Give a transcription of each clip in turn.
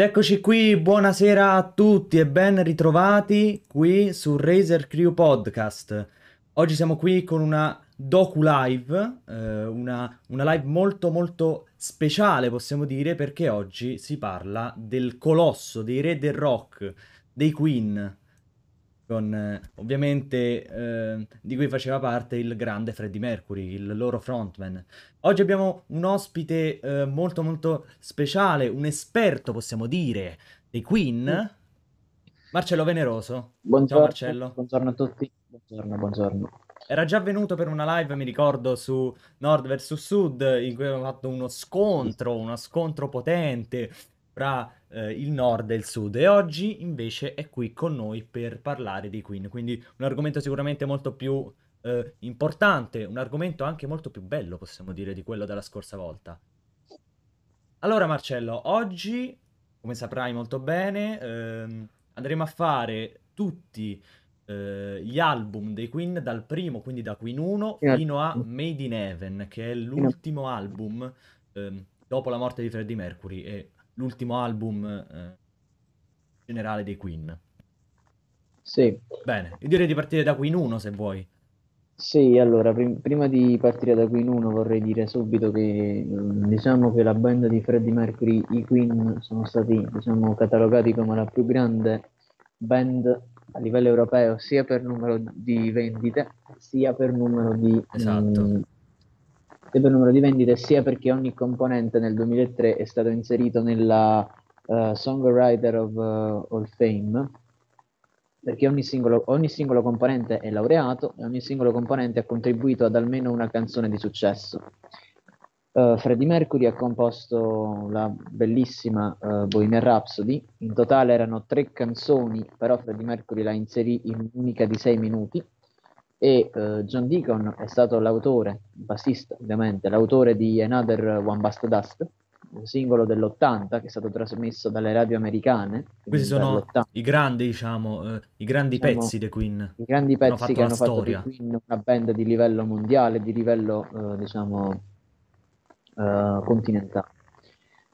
Ed eccoci qui, buonasera a tutti e ben ritrovati qui su Razer Crew Podcast. Oggi siamo qui con una docu live, eh, una, una live molto molto speciale possiamo dire perché oggi si parla del colosso, dei re del rock, dei Queen, con eh, ovviamente eh, di cui faceva parte il grande Freddie Mercury, il loro frontman. Oggi abbiamo un ospite eh, molto molto speciale, un esperto possiamo dire dei Queen, Marcello Veneroso. Buongiorno, Ciao Marcello. buongiorno a tutti. Buongiorno, buongiorno. Era già venuto per una live, mi ricordo, su Nord vs Sud, in cui avevamo fatto uno scontro, uno scontro potente tra eh, il nord e il sud. E oggi invece è qui con noi per parlare dei Queen, quindi un argomento sicuramente molto più eh, importante, un argomento anche molto più bello possiamo dire di quello della scorsa volta. Allora Marcello, oggi, come saprai molto bene, ehm, andremo a fare tutti eh, gli album dei Queen dal primo, quindi da Queen 1 fino a Made in Heaven, che è l'ultimo album ehm, dopo la morte di Freddie Mercury. E l'ultimo album eh, generale dei Queen. Sì. Bene, io direi di partire da Queen 1 se vuoi. Sì, allora, prim- prima di partire da Queen 1 vorrei dire subito che mm, diciamo che la band di Freddie Mercury, i Queen, sono stati diciamo, catalogati come la più grande band a livello europeo, sia per numero di vendite, sia per numero di, esatto. mh, mm, sia per numero di vendite, sia perché ogni componente nel 2003 è stato inserito nella uh, Songwriter of uh, All Fame, perché ogni singolo, ogni singolo componente è laureato e ogni singolo componente ha contribuito ad almeno una canzone di successo. Uh, Freddie Mercury ha composto la bellissima uh, Bohemian Rhapsody, in totale erano tre canzoni, però Freddie Mercury la inserì in un'unica di sei minuti e uh, John Deacon è stato l'autore, bassista ovviamente, l'autore di Another One Bust Dust, un singolo dell'80 che è stato trasmesso dalle radio americane. Questi sono i grandi, diciamo, eh, i grandi diciamo, pezzi dei Queen. I grandi pezzi che hanno fatto storia. Queen una band di livello mondiale, di livello, eh, diciamo, eh, continentale.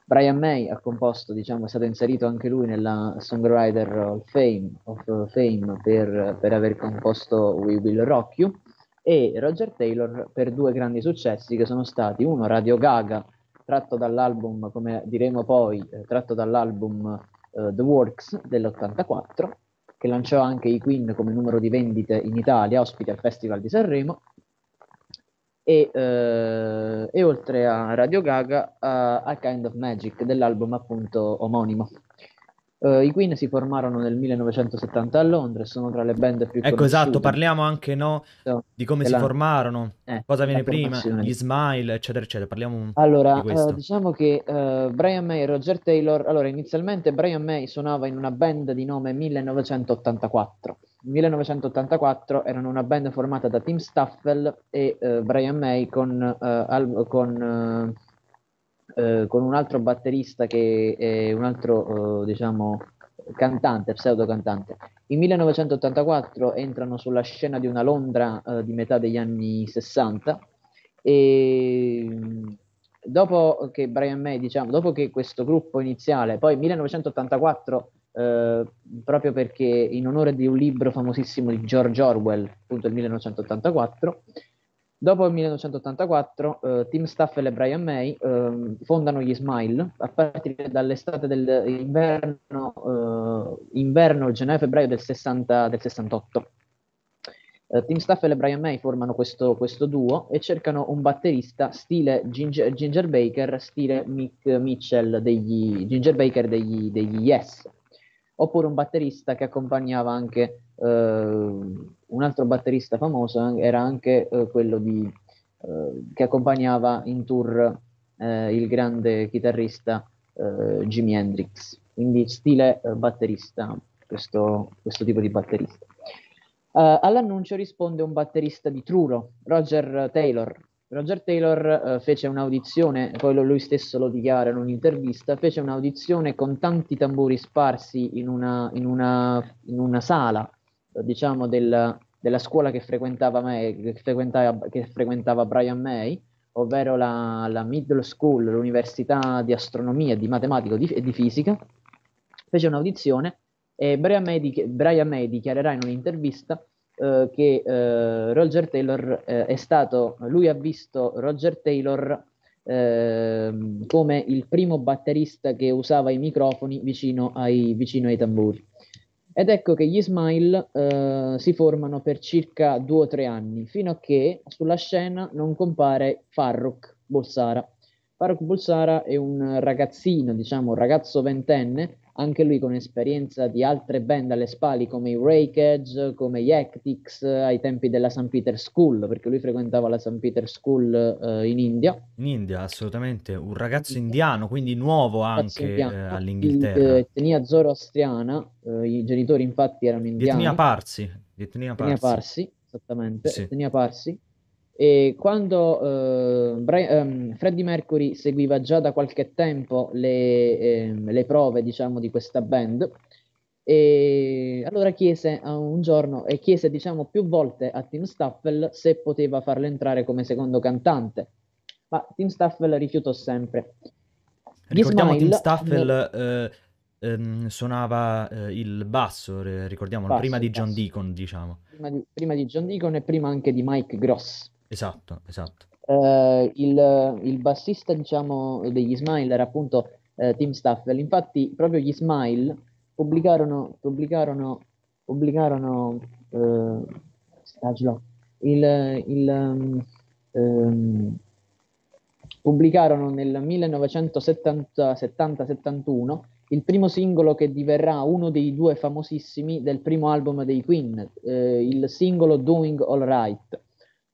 Brian May ha composto, diciamo, è stato inserito anche lui nella Songwriter of Fame, of Fame per, per aver composto We Will Rock You e Roger Taylor per due grandi successi che sono stati uno Radio Gaga tratto dall'album, come diremo poi, eh, tratto dall'album uh, The Works dell'84 che lanciò anche i Queen come numero di vendite in Italia, ospite al Festival di Sanremo e, eh, e oltre a Radio Gaga uh, A Kind of Magic dell'album appunto omonimo. Uh, I Queen si formarono nel 1970 a Londra e sono tra le band più Ecco, esatto, parliamo anche no, di come si la... formarono, eh, cosa viene prima, gli Smile, eccetera, eccetera. Parliamo allora, di uh, diciamo che uh, Brian May e Roger Taylor, allora inizialmente Brian May suonava in una band di nome 1984. 1984 erano una band formata da Tim Staffel e uh, Brian May con, uh, al- con, uh, con, un altro batterista che è un altro, diciamo, cantante, pseudo cantante. In 1984 entrano sulla scena di una Londra di metà degli anni 60 e dopo che Brian May, diciamo, dopo che questo gruppo iniziale, poi 1984 eh, proprio perché in onore di un libro famosissimo di George Orwell, appunto il 1984, dopo il 1984 eh, Tim Staffel e Brian May eh, fondano gli Smile a partire dall'estate dell'inverno, eh, inverno, gennaio-febbraio del, 60, del 68. Uh, Tim Staffel e Brian May formano questo, questo, duo e cercano un batterista stile Ginger, Ginger Baker, stile Mick Mitchell degli Ginger Baker degli, degli Yes oppure un batterista che accompagnava anche eh, un altro batterista famoso, era anche eh, quello di, eh, che accompagnava in tour eh, il grande chitarrista eh, Jimi Hendrix, quindi stile eh, batterista, questo, questo, tipo di batterista. all'annuncio risponde un batterista di Truro, Roger Taylor, Roger Taylor uh, fece un'audizione, poi lui stesso lo dichiara in un'intervista, fece un'audizione con tanti tamburi sparsi in una, in una, in una sala, uh, diciamo, del, della scuola che frequentava, May, che, frequentava, che frequentava, Brian May, ovvero la, la, middle school, l'università di astronomia, di matematica e di fisica, fece un'audizione e Brian May, Brian May dichiarerà in un'intervista eh, che eh, Roger Taylor eh, è stato, lui ha visto Roger Taylor ehm, come il primo batterista che usava i microfoni vicino ai, vicino ai tamburi. Ed ecco che gli Smile eh, si formano per circa due o tre anni, fino a che sulla scena non compare Farrokh Bolsara. Farrokh Bolsara è un ragazzino, diciamo un ragazzo ventenne, anche lui con esperienza di altre band alle spalle come i Rakeage, come gli Actics ai tempi della St. Peter School, perché lui frequentava la St. Peter School eh, in India. In India, assolutamente, un ragazzo indiano, quindi nuovo anche eh, all'Inghilterra. Di etnia zoroastriana, eh, i genitori infatti erano indiani. Di etnia Parsi. Di etnia Parsi, etnia Parsi esattamente, sì. etnia Parsi. E quando uh, Brian, um, Freddie Mercury seguiva già da qualche tempo le, eh, le prove, diciamo, di questa band, e allora chiese un giorno e chiese, diciamo, più volte a Tim Staffel se poteva farlo entrare come secondo cantante, ma Tim Staffel rifiutò sempre. Ricordiamo Smile, Tim Staffel nel... eh, ehm, suonava eh, il basso, ricordiamolo, basso, prima di John Deacon, diciamo. Prima di, prima di John Deacon e prima anche di Mike Gross. Esatto, esatto. Uh, il, il, bassista, diciamo, degli Smile era appunto uh, Tim Staffel. Infatti, proprio gli Smile pubblicarono, pubblicarono, pubblicarono uh, il, il um, um, pubblicarono nel 1970-71 il primo singolo che diverrà uno dei due famosissimi del primo album dei Queen, eh, il singolo Doing All Right.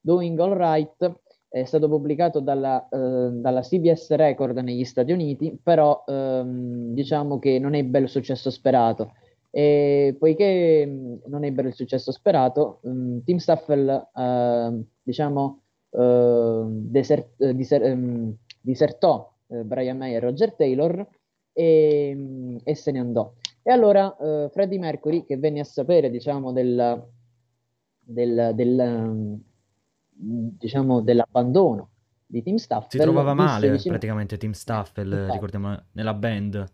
Doing All Right è stato pubblicato dalla, eh, dalla CBS Record negli Stati Uniti, però ehm, diciamo che non ebbe il successo sperato. E poiché non ebbe il successo sperato, um, Tim Staffel uh, diciamo, uh, desert, uh, diser, um, disertò Brian May e Roger Taylor e, e, se ne andò. E allora Freddie Mercury, che venne a sapere diciamo, del, del, del diciamo, dell'abbandono di Tim Staffel. Si trovava male vicino... praticamente Tim Staffel, esatto. ricordiamo, nella band.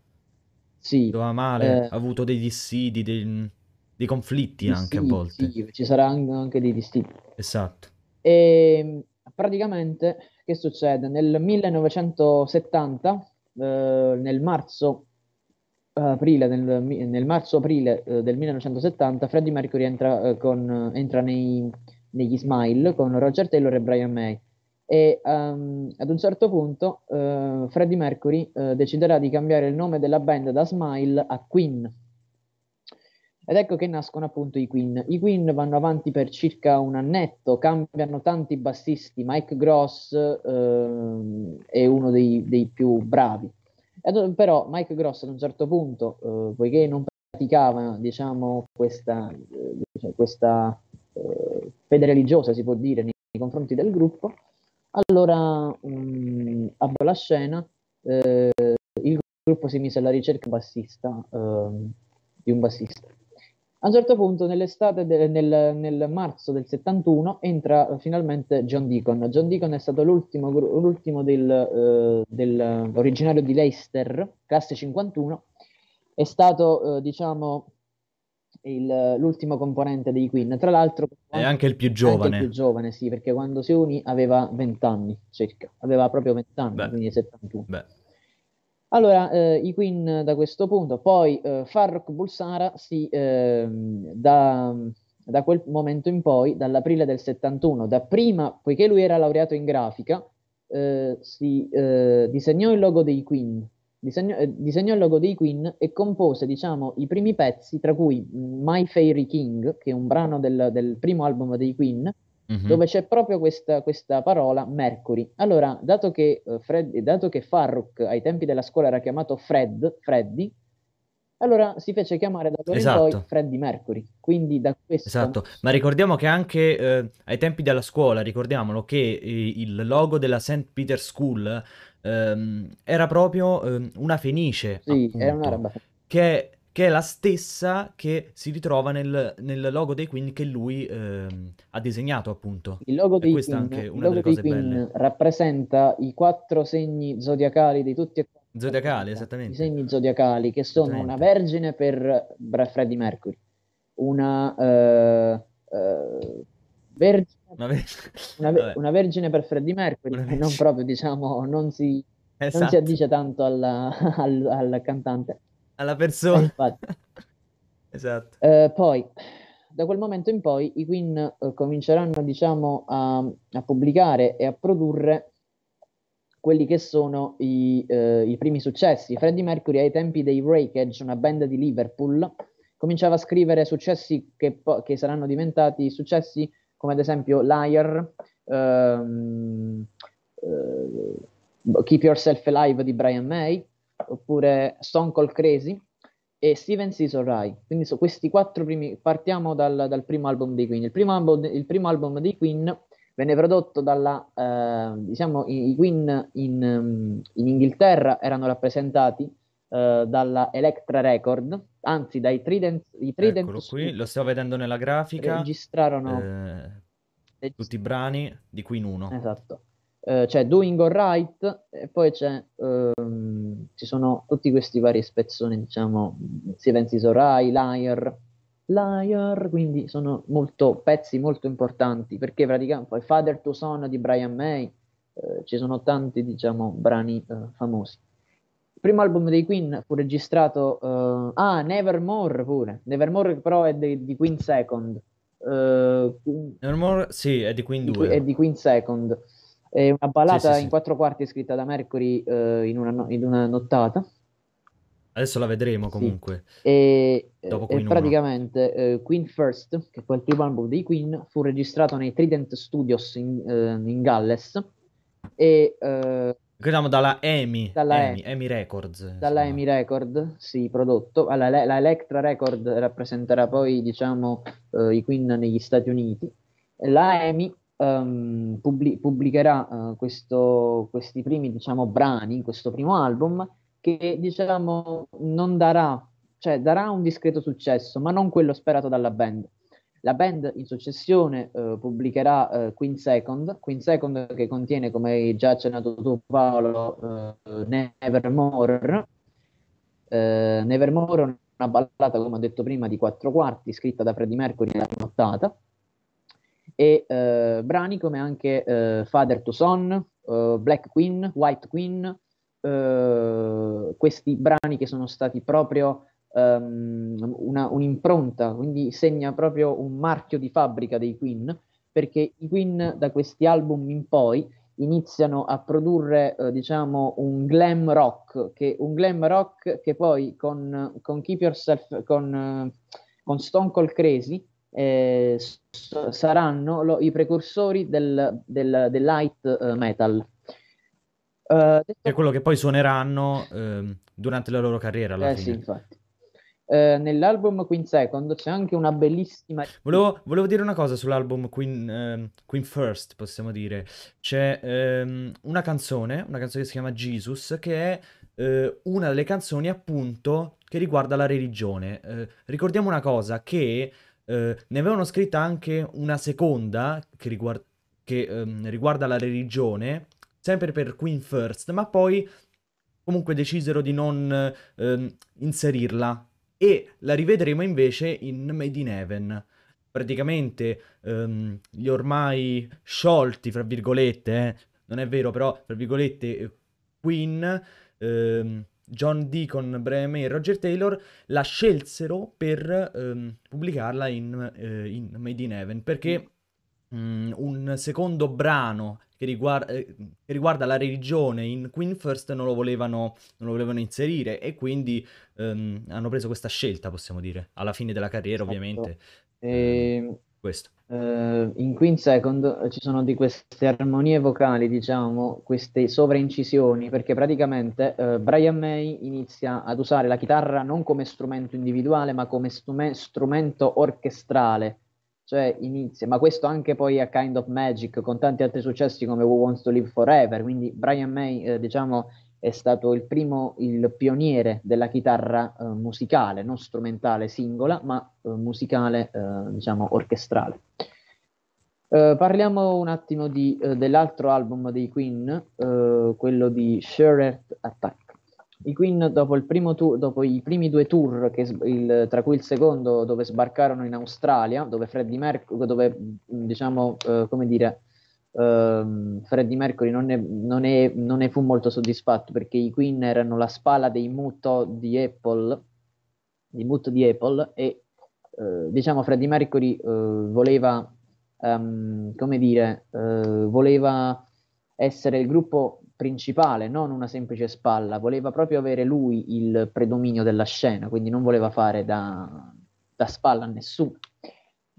Sì. Si trovava male, eh... ha avuto dei dissidi, dei, dei conflitti dissidi, anche a volte. Sì, ci saranno anche dei dissidi. Esatto. E praticamente che succede? Nel 1970, eh, nel marzo aprile, nel, nel marzo-aprile eh, del 1970, Freddie Mercury entra, eh, con, entra nei negli Smile con Roger Taylor e Brian May. E um, ad un certo punto uh, Freddie Mercury uh, deciderà di cambiare il nome della band da Smile a Queen. Ed ecco che nascono appunto i Queen. I Queen vanno avanti per circa un annetto, cambiano tanti bassisti, Mike Gross uh, è uno dei, dei più bravi. Ed, però Mike Gross ad un certo punto, poiché non praticava diciamo, questa, questa fede religiosa, si può dire, nei, nei confronti del gruppo, allora um, a la scena eh, il gruppo si mise alla ricerca bassista, eh, di un bassista. A un certo punto, nell'estate, de- nel, nel, marzo del 71, entra finalmente John Deacon. John Deacon è stato l'ultimo, l'ultimo del, eh, del, originario di Leicester, classe 51, è stato, eh, diciamo, il, l'ultimo componente dei Queen. Tra l'altro, è anche il più giovane. il più giovane, sì, perché quando si unì aveva 20 anni circa, aveva proprio 20 anni, Beh. quindi 71. Beh. Allora, eh, i Queen da questo punto, poi eh, Farrokh Bulsara si, eh, da, da, quel momento in poi, dall'aprile del 71, dapprima, poiché lui era laureato in grafica, eh, si eh, disegnò il logo dei Queen Disegnò, eh, disegnò, il logo dei Queen e compose, diciamo, i primi pezzi, tra cui My Fairy King, che è un brano del, del primo album dei Queen, mm-hmm. dove c'è proprio questa, questa, parola Mercury. Allora, dato che, uh, Fred, dato che Farrokh ai tempi della scuola era chiamato Fred, Freddy, allora si fece chiamare da allora esatto. in poi Freddie Mercury. Quindi da questo... Esatto, ma ricordiamo che anche eh, ai tempi della scuola, ricordiamolo, che eh, il logo della St. Peter School ehm, era proprio ehm, una fenice, sì, appunto, era una roba. Che, che, è la stessa che si ritrova nel, nel logo dei Queen che lui ehm, ha disegnato, appunto. Il logo dei Queen, il logo dei Queen rappresenta i quattro segni zodiacali di tutti e quattro Zodiacali, esattamente. I segni zodiacali, che sono una vergine per Freddie Mercury, una, uh, uh, vergine, una, ver- una, una, vergine per Freddie Mercury, non proprio, diciamo, non si, esatto. non si addice tanto alla, al, al, cantante. Alla persona. infatti. esatto. Uh, poi, da quel momento in poi, i Queen cominceranno, diciamo, a, a pubblicare e a produrre quelli che sono i, eh, i, primi successi. Freddie Mercury ai tempi dei Breakage, una band di Liverpool, cominciava a scrivere successi che, che saranno diventati successi come ad esempio Liar, um, uh, Keep Yourself Alive di Brian May, oppure Stone Cold Crazy e Steven Sees Alright. Quindi su questi quattro primi, partiamo dal, dal primo album dei Queen. Il primo album, il primo album dei Queen venne prodotto dalla, eh, diciamo, i, Queen in, in, Inghilterra erano rappresentati eh, dalla Electra Record, anzi dai Trident, i Trident Eccolo qui, lo stiamo vedendo nella grafica. Registrarono eh, tutti i brani di Queen 1. Esatto. Uh, c'è Doing Alright e poi c'è, uh, ci sono tutti questi vari spezzoni, diciamo, Seven Seas Alright, Liar, Liar, quindi sono molto, pezzi molto importanti perché praticamente poi Father to Son di Brian May, eh, ci sono tanti diciamo brani eh, famosi. Il primo album dei Queen fu registrato, uh, ah Nevermore pure, Nevermore però è di, di Queen Second. Uh, Nevermore sì, è di Queen 2. È di Queen Second. È una ballata sì, sì, in quattro quarti scritta da Mercury uh, in, una, in una nottata. Adesso la vedremo comunque. E, e praticamente eh, Queen First, che poi il primo album dei Queen, fu registrato nei Trident Studios in, in Galles. E, Crediamo dalla EMI, dalla EMI, EMI Records. Dalla EMI Record, sì, prodotto. Allora, la Electra Record rappresenterà poi, diciamo, eh, i Queen negli Stati Uniti. La EMI um, pubblic- pubblicherà uh, questo, questi primi, diciamo, brani, questo primo album, che diciamo non darà, cioè darà un discreto successo, ma non quello sperato dalla band. La band in successione eh, pubblicherà eh, Queen Second, Queen Second che contiene, come hai già accennato tu Paolo, eh, Nevermore. Eh, Nevermore è una ballata, come ho detto prima, di quattro quarti, scritta da Freddie Mercury nella nottata, e eh, brani come anche eh, Father to Son, Black Queen, White Queen, questi brani che sono stati proprio um, una, un'impronta, quindi segna proprio un marchio di fabbrica dei Queen, perché i Queen da questi album in poi iniziano a produrre eh, diciamo un glam rock che, un glam rock che poi con, con Keep Yourself con, con Stone Cold Crazy eh, saranno lo, i precursori del, del, del light uh, metal Uh, detto... È quello che poi suoneranno uh, durante la loro carriera alla eh, fine. Sì, infatti. Uh, nell'album Queen Second c'è anche una bellissima... Volevo, volevo dire una cosa sull'album Queen, uh, Queen First, possiamo dire. C'è um, una canzone, una canzone che si chiama Jesus, che è uh, una delle canzoni appunto che riguarda la religione. ricordiamo una cosa, che ne avevano scritta anche una seconda che, riguarda, che um, riguarda la religione, sempre per Queen First, ma poi comunque decisero di non ehm, inserirla e la rivedremo invece in Made in Heaven. Praticamente ehm, gli ormai sciolti, fra virgolette, eh, non è vero però, fra virgolette, Queen, ehm, John Deacon, Brian May e Roger Taylor la scelsero per ehm, pubblicarla in, eh, in, Made in Heaven perché mh, mm, un secondo brano che riguarda, eh, che riguarda, la religione in Queen First non lo volevano, non lo volevano inserire e quindi ehm, hanno preso questa scelta, possiamo dire, alla fine della carriera esatto. ovviamente. E... Ehm, questo. Uh, in Queen Second ci sono di queste armonie vocali, diciamo, queste sovraincisioni, perché praticamente uh, Brian May inizia ad usare la chitarra non come strumento individuale, ma come stume- strumento orchestrale cioè inizia, ma questo anche poi a Kind of Magic con tanti altri successi come Who Wants to Live Forever, quindi Brian May eh, diciamo è stato il primo, il pioniere della chitarra eh, musicale, non strumentale singola, ma eh, musicale eh, diciamo orchestrale. Uh, parliamo un attimo di, uh, dell'altro album dei Queen, quello di Earth Attack. I Queen dopo, tour, dopo i primi due tour, il, tra cui il secondo dove sbarcarono in Australia, dove Freddie Mercury, dove diciamo, eh, come dire, Uh, Freddie Mercury non ne, non, è, non ne, fu molto soddisfatto perché i Queen erano la spalla dei Muto di Apple, di Muto di Apple e uh, diciamo Freddie Mercury uh, voleva, um, come dire, eh, voleva essere il gruppo principale, non una semplice spalla, voleva proprio avere lui il predominio della scena, quindi non voleva fare da, da spalla a nessuno.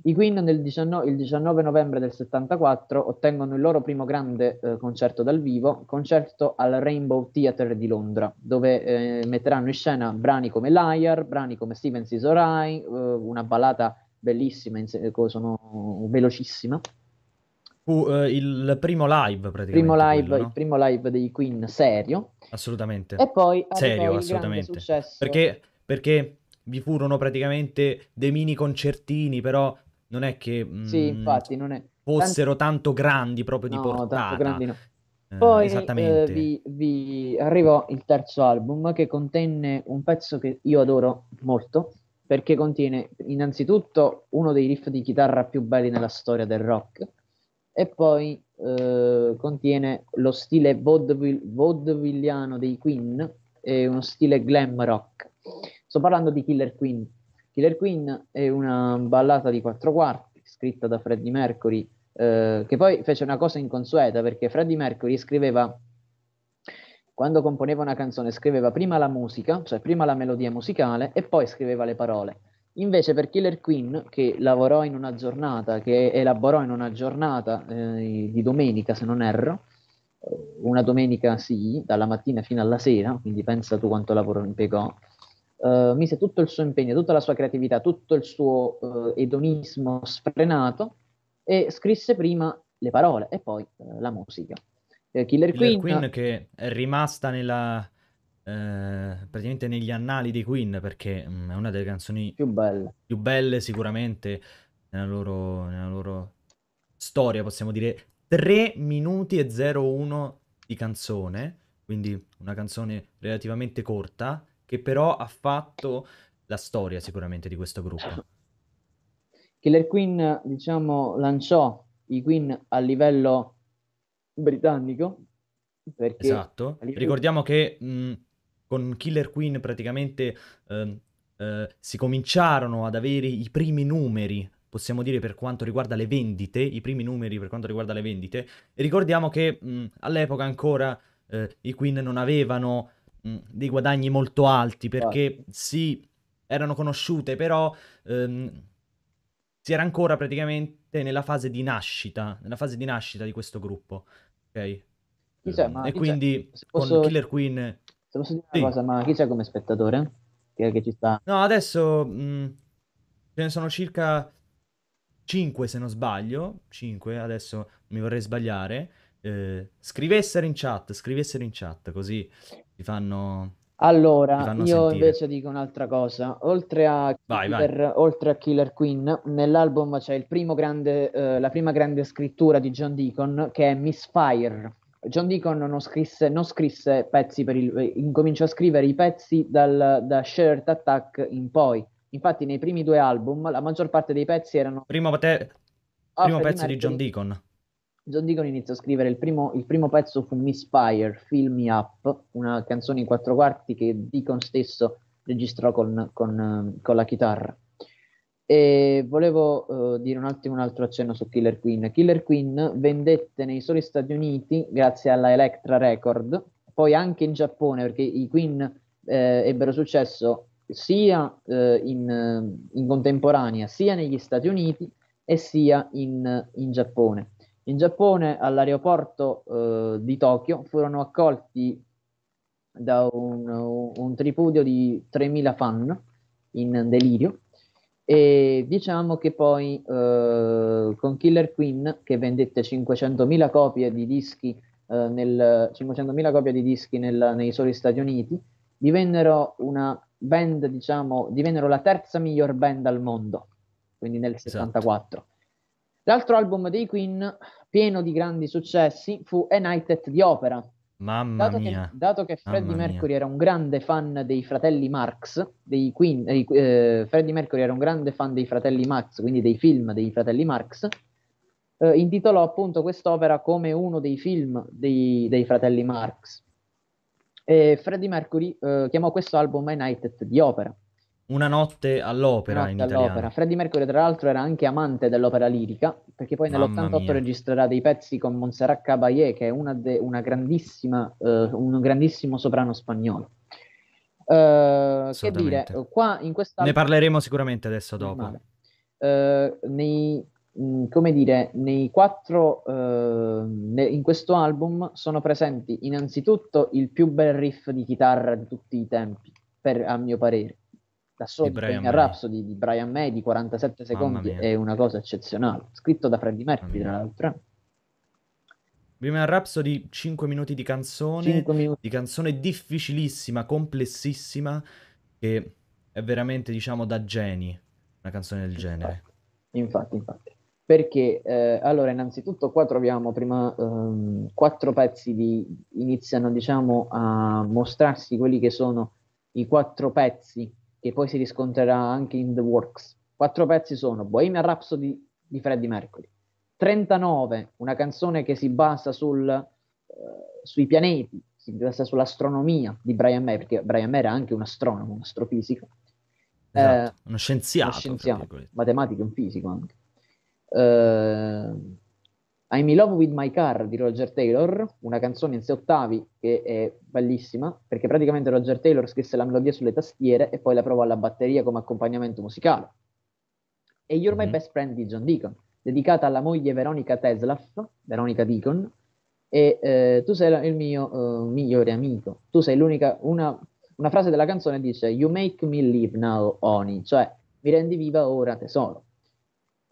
I Queen 19, il 19 novembre del 74 ottengono il loro primo grande eh, concerto dal vivo, concerto al Rainbow Theatre di Londra, dove eh, metteranno in scena brani come Liar, brani come Steven Is Alright, eh, una ballata bellissima, sono velocissima. Fu eh, il primo live praticamente. Primo live, quello, no? Il primo live dei Queen serio. Assolutamente. E poi serio, assolutamente. Perché, perché vi furono praticamente dei mini concertini, però non è che mh, sì, mm, infatti, non è... fossero tanto grandi proprio no, di portata. Tanto grandi no. Eh, Poi eh, vi, vi arrivò il terzo album che contenne un pezzo che io adoro molto perché contiene innanzitutto uno dei riff di chitarra più belli nella storia del rock e poi eh, contiene lo stile vaudeville, vaudevilliano dei Queen e uno stile glam rock. Sto parlando di Killer Queen. Killer Queen è una ballata di quattro quarti scritta da Freddie Mercury, eh, che poi fece una cosa inconsueta perché Freddie Mercury scriveva, quando componeva una canzone, scriveva prima la musica, cioè prima la melodia musicale e poi scriveva le parole. Invece per Killer Queen, che lavorò in una giornata, che elaborò in una giornata eh, di domenica, se non erro, eh, una domenica sì, dalla mattina fino alla sera, quindi pensa tu quanto lavoro impiegò, uh, mise tutto il suo impegno, tutta la sua creatività, tutto il suo uh, edonismo sfrenato e scrisse prima le parole e poi uh, la musica. Killer, Killer Queen, Queen che è rimasta nella, praticamente negli annali di Queen perché mh, mm, è una delle canzoni più belle, più belle sicuramente nella loro, nella loro storia, possiamo dire 3 minuti e 01 di canzone, quindi una canzone relativamente corta, che però ha fatto la storia sicuramente di questo gruppo. Killer Queen, diciamo, lanciò i Queen a livello britannico. Perché esatto. Livello... Ricordiamo che mh, con Killer Queen praticamente eh, eh, si cominciarono ad avere i primi numeri possiamo dire per quanto riguarda le vendite, i primi numeri per quanto riguarda le vendite, e ricordiamo che mh, all'epoca ancora eh, i Queen non avevano mh, dei guadagni molto alti perché sì, erano conosciute, però ehm, si era ancora praticamente nella fase di nascita, nella fase di nascita di questo gruppo, ok? Chi c'è, ma e quindi posso... con Killer Queen... Se posso dire sì. una cosa, ma chi c'è come spettatore? Che, che ci sta? No, adesso mh, ce ne sono circa 5 se non sbaglio, 5, adesso mi vorrei sbagliare. Eh, scrivessero in chat, scrivessero in chat, così ti fanno... Allora, fanno io sentire. invece dico un'altra cosa. Oltre a, vai, Killer, vai. oltre a Killer Queen, nell'album c'è grande, eh, la prima grande scrittura di John Deacon, che è Misfire. John Deacon non scrisse, non scrisse pezzi per il... incominciò a scrivere i pezzi dal, da Shared Attack in poi. Infatti nei primi due album la maggior parte dei pezzi erano... Primo, te... primo pezzo di John Deacon. John Deacon inizia a scrivere il primo, il primo pezzo fu Misfire, Fill Me Up, una canzone in quattro quarti che Deacon stesso registrò con, con, con la chitarra. E volevo uh, dire un attimo un altro accenno su Killer Queen. Killer Queen vendette nei soli Stati Uniti grazie alla Electra Record, poi anche in Giappone perché i Queen eh, ebbero successo sia eh, in, in, contemporanea sia negli Stati Uniti e sia in, in Giappone. In Giappone, all'aeroporto eh, di Tokyo, furono accolti da un, un tripudio di 3.000 fan in delirio e diciamo che poi eh, con Killer Queen che vendette 500.000 copie di dischi eh, nel, 500.000 copie di dischi nel, nei soli Stati Uniti divennero una band diciamo divennero la terza miglior band al mondo quindi nel esatto. 74 l'altro album dei Queen pieno di grandi successi fu A Night at the Opera, Mamma dato mia. Che, dato che Freddie Mamma Mercury mia. era un grande fan dei fratelli Marx, dei Queen, dei, eh, Freddie Mercury era un grande fan dei fratelli Marx, quindi dei film dei fratelli Marx, eh, intitolò appunto quest'opera come uno dei film dei, dei fratelli Marx. E Freddie Mercury eh, chiamò questo album My Night di opera. Una notte all'opera Notte in all'opera. italiano. Freddie Mercury, tra l'altro, era anche amante dell'opera lirica, perché poi Mamma nell'88 mia. registrerà dei pezzi con Montserrat Caballé, che è una, de- una grandissima, eh, un grandissimo soprano spagnolo. Eh, che dire, qua in questa Ne parleremo sicuramente adesso dopo. Eh, nei, mh, come dire, nei quattro, ne- in questo album sono presenti innanzitutto il più bel riff di chitarra di tutti i tempi, per, a mio parere. Da solo Di di Brian. Rhapsody di Brian May di 47 Mamma secondi è una cosa eccezionale, scritto da Freddie Mercury tra l'altro. eh. Bohemian Rhapsody 5 minuti di canzone, 5 minuti. di canzone difficilissima, complessissima, che è veramente, diciamo, da geni, una canzone del genere. Infatti, infatti. Perché eh, allora, innanzitutto, qua troviamo prima ehm, quattro pezzi di iniziano, diciamo, a mostrarsi quelli che sono i quattro pezzi che poi si riscontrerà anche in The Works. Quattro pezzi sono Bohemian Rhapsody di Freddie Mercury, 39, una canzone che si basa sul, eh, sui pianeti, si basa sull'astronomia di Brian May, perché Brian May era anche un astronomo, un astrofisico. Eh, Esatto, uno scienziato, uno scienziato, matematico e un fisico anche. Eh, I'm in Love with My Car di Roger Taylor, una canzone in sei ottavi che è bellissima, perché praticamente Roger Taylor scrisse la melodia sulle tastiere e poi la provò alla batteria come accompagnamento musicale. E You're My Mhm. Best Friend di John Deacon, dedicata alla moglie Veronica Teslaff, Veronica Deacon, e eh, tu sei il mio eh, migliore amico. Tu sei l'unica, una, una frase della canzone dice You make me live now, Oni, cioè mi rendi viva ora, tesoro.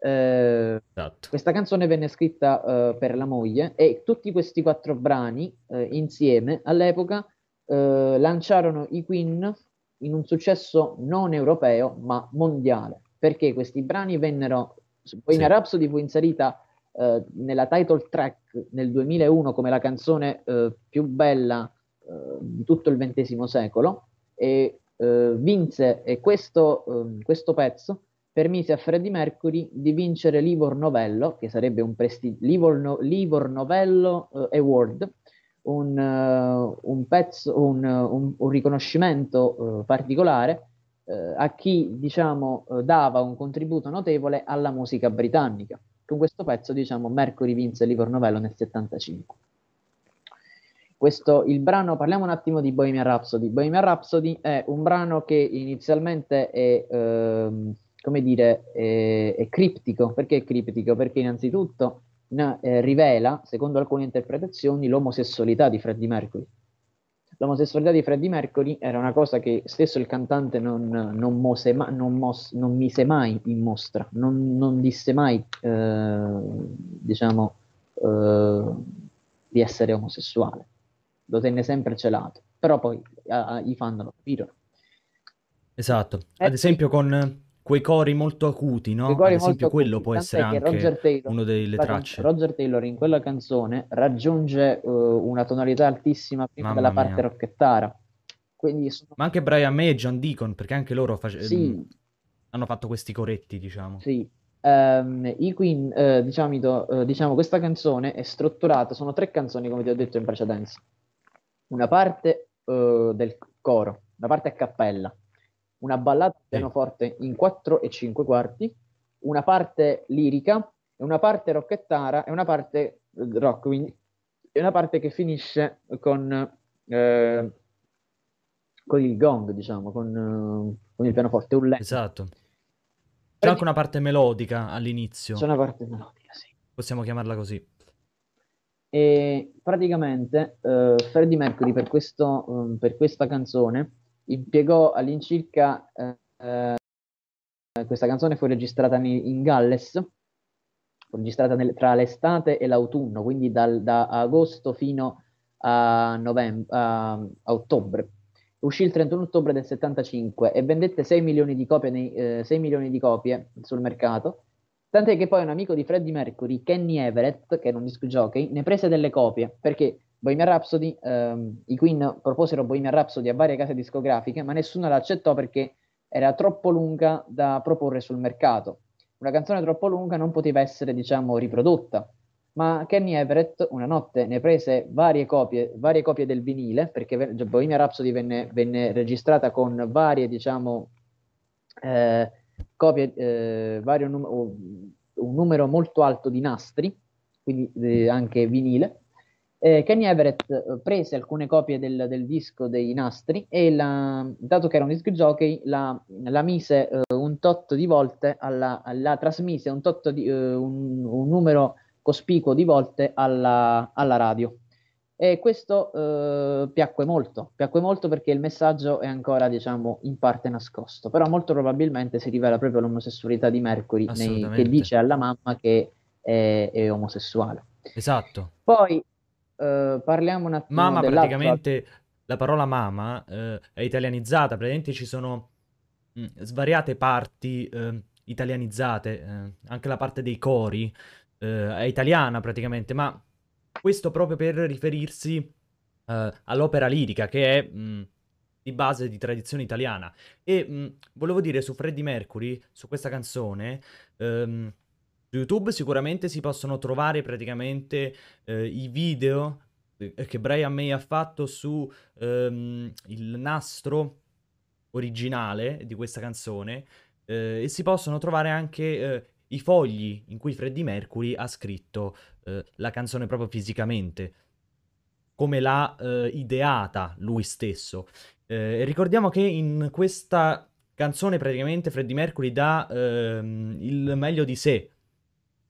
Eh, Esatto. questa canzone venne scritta eh, per la moglie e tutti questi quattro brani eh, insieme all'epoca eh, lanciarono i Queen in un successo non europeo ma mondiale perché questi brani vennero Bohemian Sì. Rhapsody fu inserita eh, nella title track nel 2001 come la canzone eh, più bella di tutto il XX secolo e vinse e questo, ehm, questo pezzo permise a Freddie Mercury di vincere l'Ivor Novello, che sarebbe un prestigio, l'Ivor, No- l'Ivor Novello eh, Award, un, eh, un pezzo, un, un- un riconoscimento eh, particolare a chi, diciamo, dava un contributo notevole alla musica britannica. Con questo pezzo, diciamo, Mercury vinse l'Ivor Novello nel 75. Questo, il brano, parliamo un attimo di Bohemian Rhapsody. Bohemian Rhapsody è un brano che inizialmente è, ehm, come dire, è, è criptico. Perché è criptico? Perché innanzitutto ne- eh, rivela, secondo alcune interpretazioni, l'omosessualità di Freddie Mercury. L'omosessualità di Freddie Mercury era una cosa che stesso il cantante non, non, mose ma- non mos- non mise mai in mostra, non, non disse mai, eh, diciamo, eh, di essere omosessuale. Lo tenne sempre celato, però poi ah, ah, i fan lo capirono. Esatto. Eh, Ad esempio con quei cori molto acuti, no? Ad esempio quello acuti, può essere che anche Taylor, uno delle tracce. Roger Taylor in quella canzone raggiunge eh, una tonalità altissima prima Mamma della parte mia. rocchettara. Quindi sono- Ma anche Brian May e John Deacon, perché anche loro face- sì, ehm, hanno fatto questi coretti, diciamo. Sì, Ehm, i Queen, eh, diciamo, eh, diciamo, questa canzone è strutturata, sono tre canzoni come ti ho detto in precedenza. Una parte del coro, una parte a cappella, una ballata a Sì. pianoforte in 4 e 5 quarti, una parte lirica, una parte rocchettara e una parte eh, rock, quindi e una parte che finisce con, eh, con il gong, diciamo, con, eh, con il pianoforte, un lento. Esatto. C'è anche una parte melodica all'inizio, C'è una parte melodica, sì. possiamo chiamarla così. E praticamente eh, Freddie Mercury per, questo, ehm, per questa canzone impiegò all'incirca eh, eh, questa canzone fu registrata ni- in Galles, registrata nel- tra l'estate e l'autunno, quindi dal- da agosto fino a, novembre, a, a ottobre. Uscì il 31 ottobre del 75 e vendette 6 milioni di copie, nei- eh, 6 milioni di copie sul mercato. Tant'è che poi un amico di Freddie Mercury, Kenny Everett, che era un disc jockey, ne prese delle copie perché Bohemian Rhapsody, ehm, i Queen proposero Bohemian Rhapsody a varie case discografiche, ma nessuna l'accettò perché era troppo lunga da proporre sul mercato. Una canzone troppo lunga non poteva essere, diciamo, riprodotta. Ma Kenny Everett una notte ne prese varie copie, varie copie del vinile, perché Bohemian Rhapsody venne, venne registrata con varie, diciamo, eh, copie, eh, vario num- un numero molto alto di nastri, quindi eh, anche vinile. Eh, Kenny Everett eh, prese alcune copie del, del disco dei nastri e, la, dato che era un disc jockey, la, la mise eh, un tot di volte, alla, la trasmise un, tot di, eh, un, un numero cospicuo di volte alla, alla radio. E questo eh, piacque molto, piacque molto perché il messaggio è ancora, diciamo, in parte nascosto, però molto probabilmente si rivela proprio l'omosessualità di Mercury nei, che dice alla mamma che è, è omosessuale. Esatto. Poi eh, parliamo un attimo Mama praticamente, la parola mama eh, è italianizzata, praticamente ci sono mh, svariate parti eh, italianizzate, eh, anche la parte dei cori è italiana praticamente, ma questo proprio per riferirsi all'opera lirica che è... Mh, di base di tradizione italiana. E mh, volevo dire su Freddie Mercury, su questa canzone, ehm, su YouTube sicuramente si possono trovare praticamente eh, i video eh, che Brian May ha fatto su ehm, il nastro originale di questa canzone eh, e si possono trovare anche eh, i fogli in cui Freddie Mercury ha scritto eh, la canzone proprio fisicamente, come l'ha eh, ideata lui stesso. ricordiamo che in questa canzone praticamente Freddie Mercury dà ehm, il meglio di sé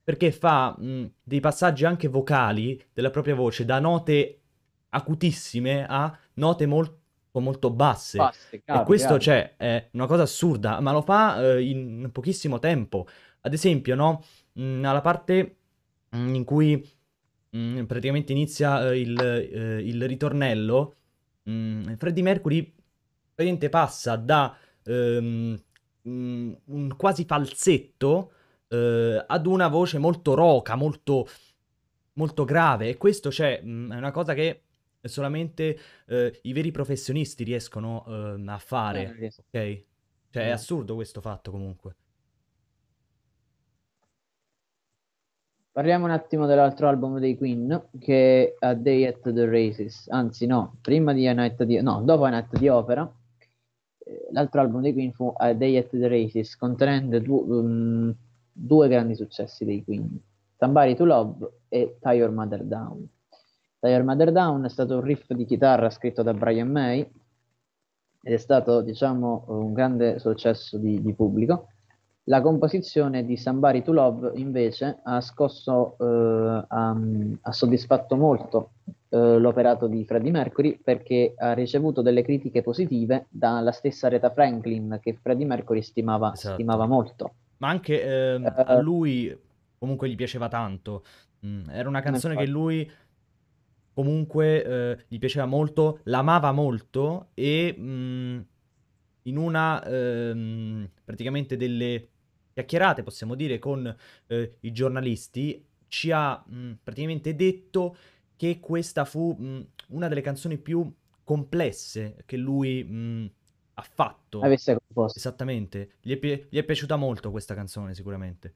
perché fa mh, dei passaggi anche vocali della propria voce da note acutissime a note molto molto basse. basse capi, e questo capi. Cioè, è una cosa assurda, ma lo fa eh, in pochissimo tempo. Ad esempio, no? Mh, alla parte mh, in cui mh, praticamente inizia eh, il, eh, il, ritornello, Freddie Mercury praticamente passa da ehm, un quasi falsetto eh, ad una voce molto roca, molto, molto grave. E questo cioè, mh, mm, è una cosa che solamente eh, i veri professionisti riescono eh, a fare. Eh, ok? Cioè, è assurdo questo fatto comunque. Parliamo un attimo dell'altro album dei Queen, che è A Day at the Races. Anzi, no, prima di A Night di... no, dopo A Night di Opera. Eh, l'altro album dei Queen fu A Day at the Races, contenente due, um, due grandi successi dei Queen, Somebody to Love e Tie Your Mother Down. Tie Your Mother Down è stato un riff di chitarra scritto da Brian May ed è stato, diciamo, un grande successo di, di pubblico. La composizione di Somebody to Love invece ha scosso, eh, ha, ha, soddisfatto molto eh, l'operato di Freddie Mercury perché ha ricevuto delle critiche positive dalla stessa Aretha Franklin che Freddie Mercury stimava, esatto. stimava molto. Ma anche eh, a eh. lui comunque gli piaceva tanto. Mm, era una canzone che lui comunque eh, gli piaceva molto, l'amava molto e mh, mm, in una ehm, praticamente delle chiacchierate, possiamo dire, con eh, i giornalisti, ci ha mh, mm, praticamente detto che questa fu mh, una delle canzoni più complesse che lui ha fatto. Avesse composto. Esattamente. Gli è, pi- gli è, piaciuta molto questa canzone, sicuramente.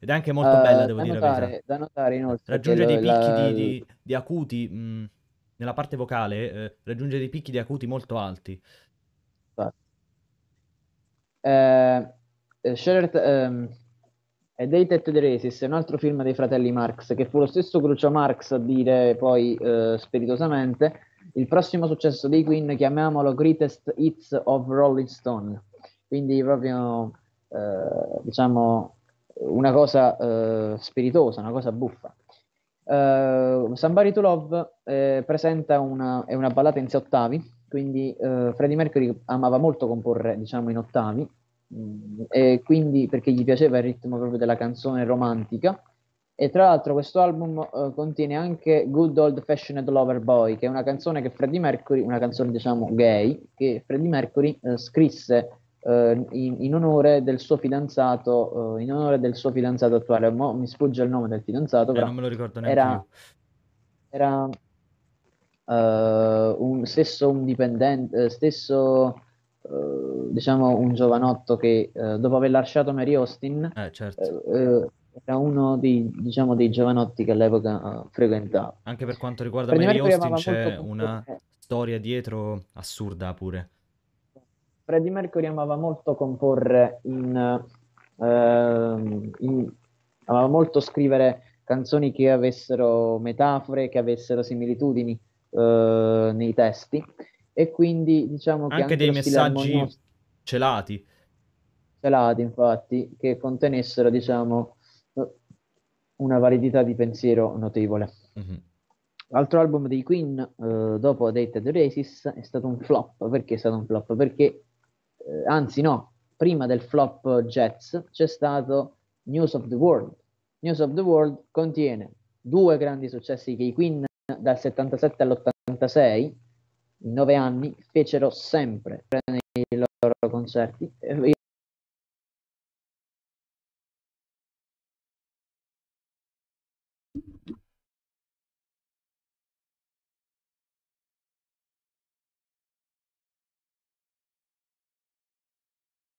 Ed è anche molto uh, bella, devo da dire notare, Da notare inoltre. Raggiunge dei picchi la... di, di, di, acuti mh, nella parte vocale, eh, raggiunge dei picchi di acuti molto alti. Eh, Shared, ehm, A Date at the Races è un altro film dei fratelli Marx, che fu lo stesso Crucio Marx a dire poi eh, spiritosamente il prossimo successo dei Queen chiamiamolo Greatest Hits of Rolling Stone, quindi proprio eh, diciamo una cosa eh, spiritosa, una cosa buffa. Uh, Somebody to Love eh, presenta una, è una ballata in sei ottavi, quindi uh, Freddie Mercury amava molto comporre, diciamo, in ottavi, mh, mm, e quindi perché gli piaceva il ritmo proprio della canzone romantica, e tra l'altro questo album uh, contiene anche Good Old Fashioned Lover Boy, che è una canzone che Freddie Mercury, una canzone diciamo gay, che Freddie Mercury uh, scrisse uh, in, in, onore del suo fidanzato, in onore del suo fidanzato attuale. Mo mi sfugge il nome del fidanzato, eh, però non me lo ricordo neanche era, era un, stesso un dipendente, stesso diciamo un giovanotto che dopo aver lasciato Mary Austin eh, certo era uno dei, diciamo, dei giovanotti che all'epoca uh, frequentava. Anche per quanto riguarda Mary Austin c'è una storia dietro assurda pure. Freddie Mercury amava molto comporre in, uh, in, amava molto scrivere canzoni che avessero metafore, che avessero similitudini uh, nei testi e quindi diciamo che anche, anche dei messaggi celati celati infatti che contenessero diciamo una validità di pensiero notevole. Mm-hmm. L'altro album dei Queen, eh, dopo Dated Races, è stato un flop. Perché è stato un flop? Perché, eh, anzi no, prima del flop Jets c'è stato News of the World. News of the World contiene due grandi successi che i Queen dal 77 all'86, in nove anni, fecero sempre nei loro concerti.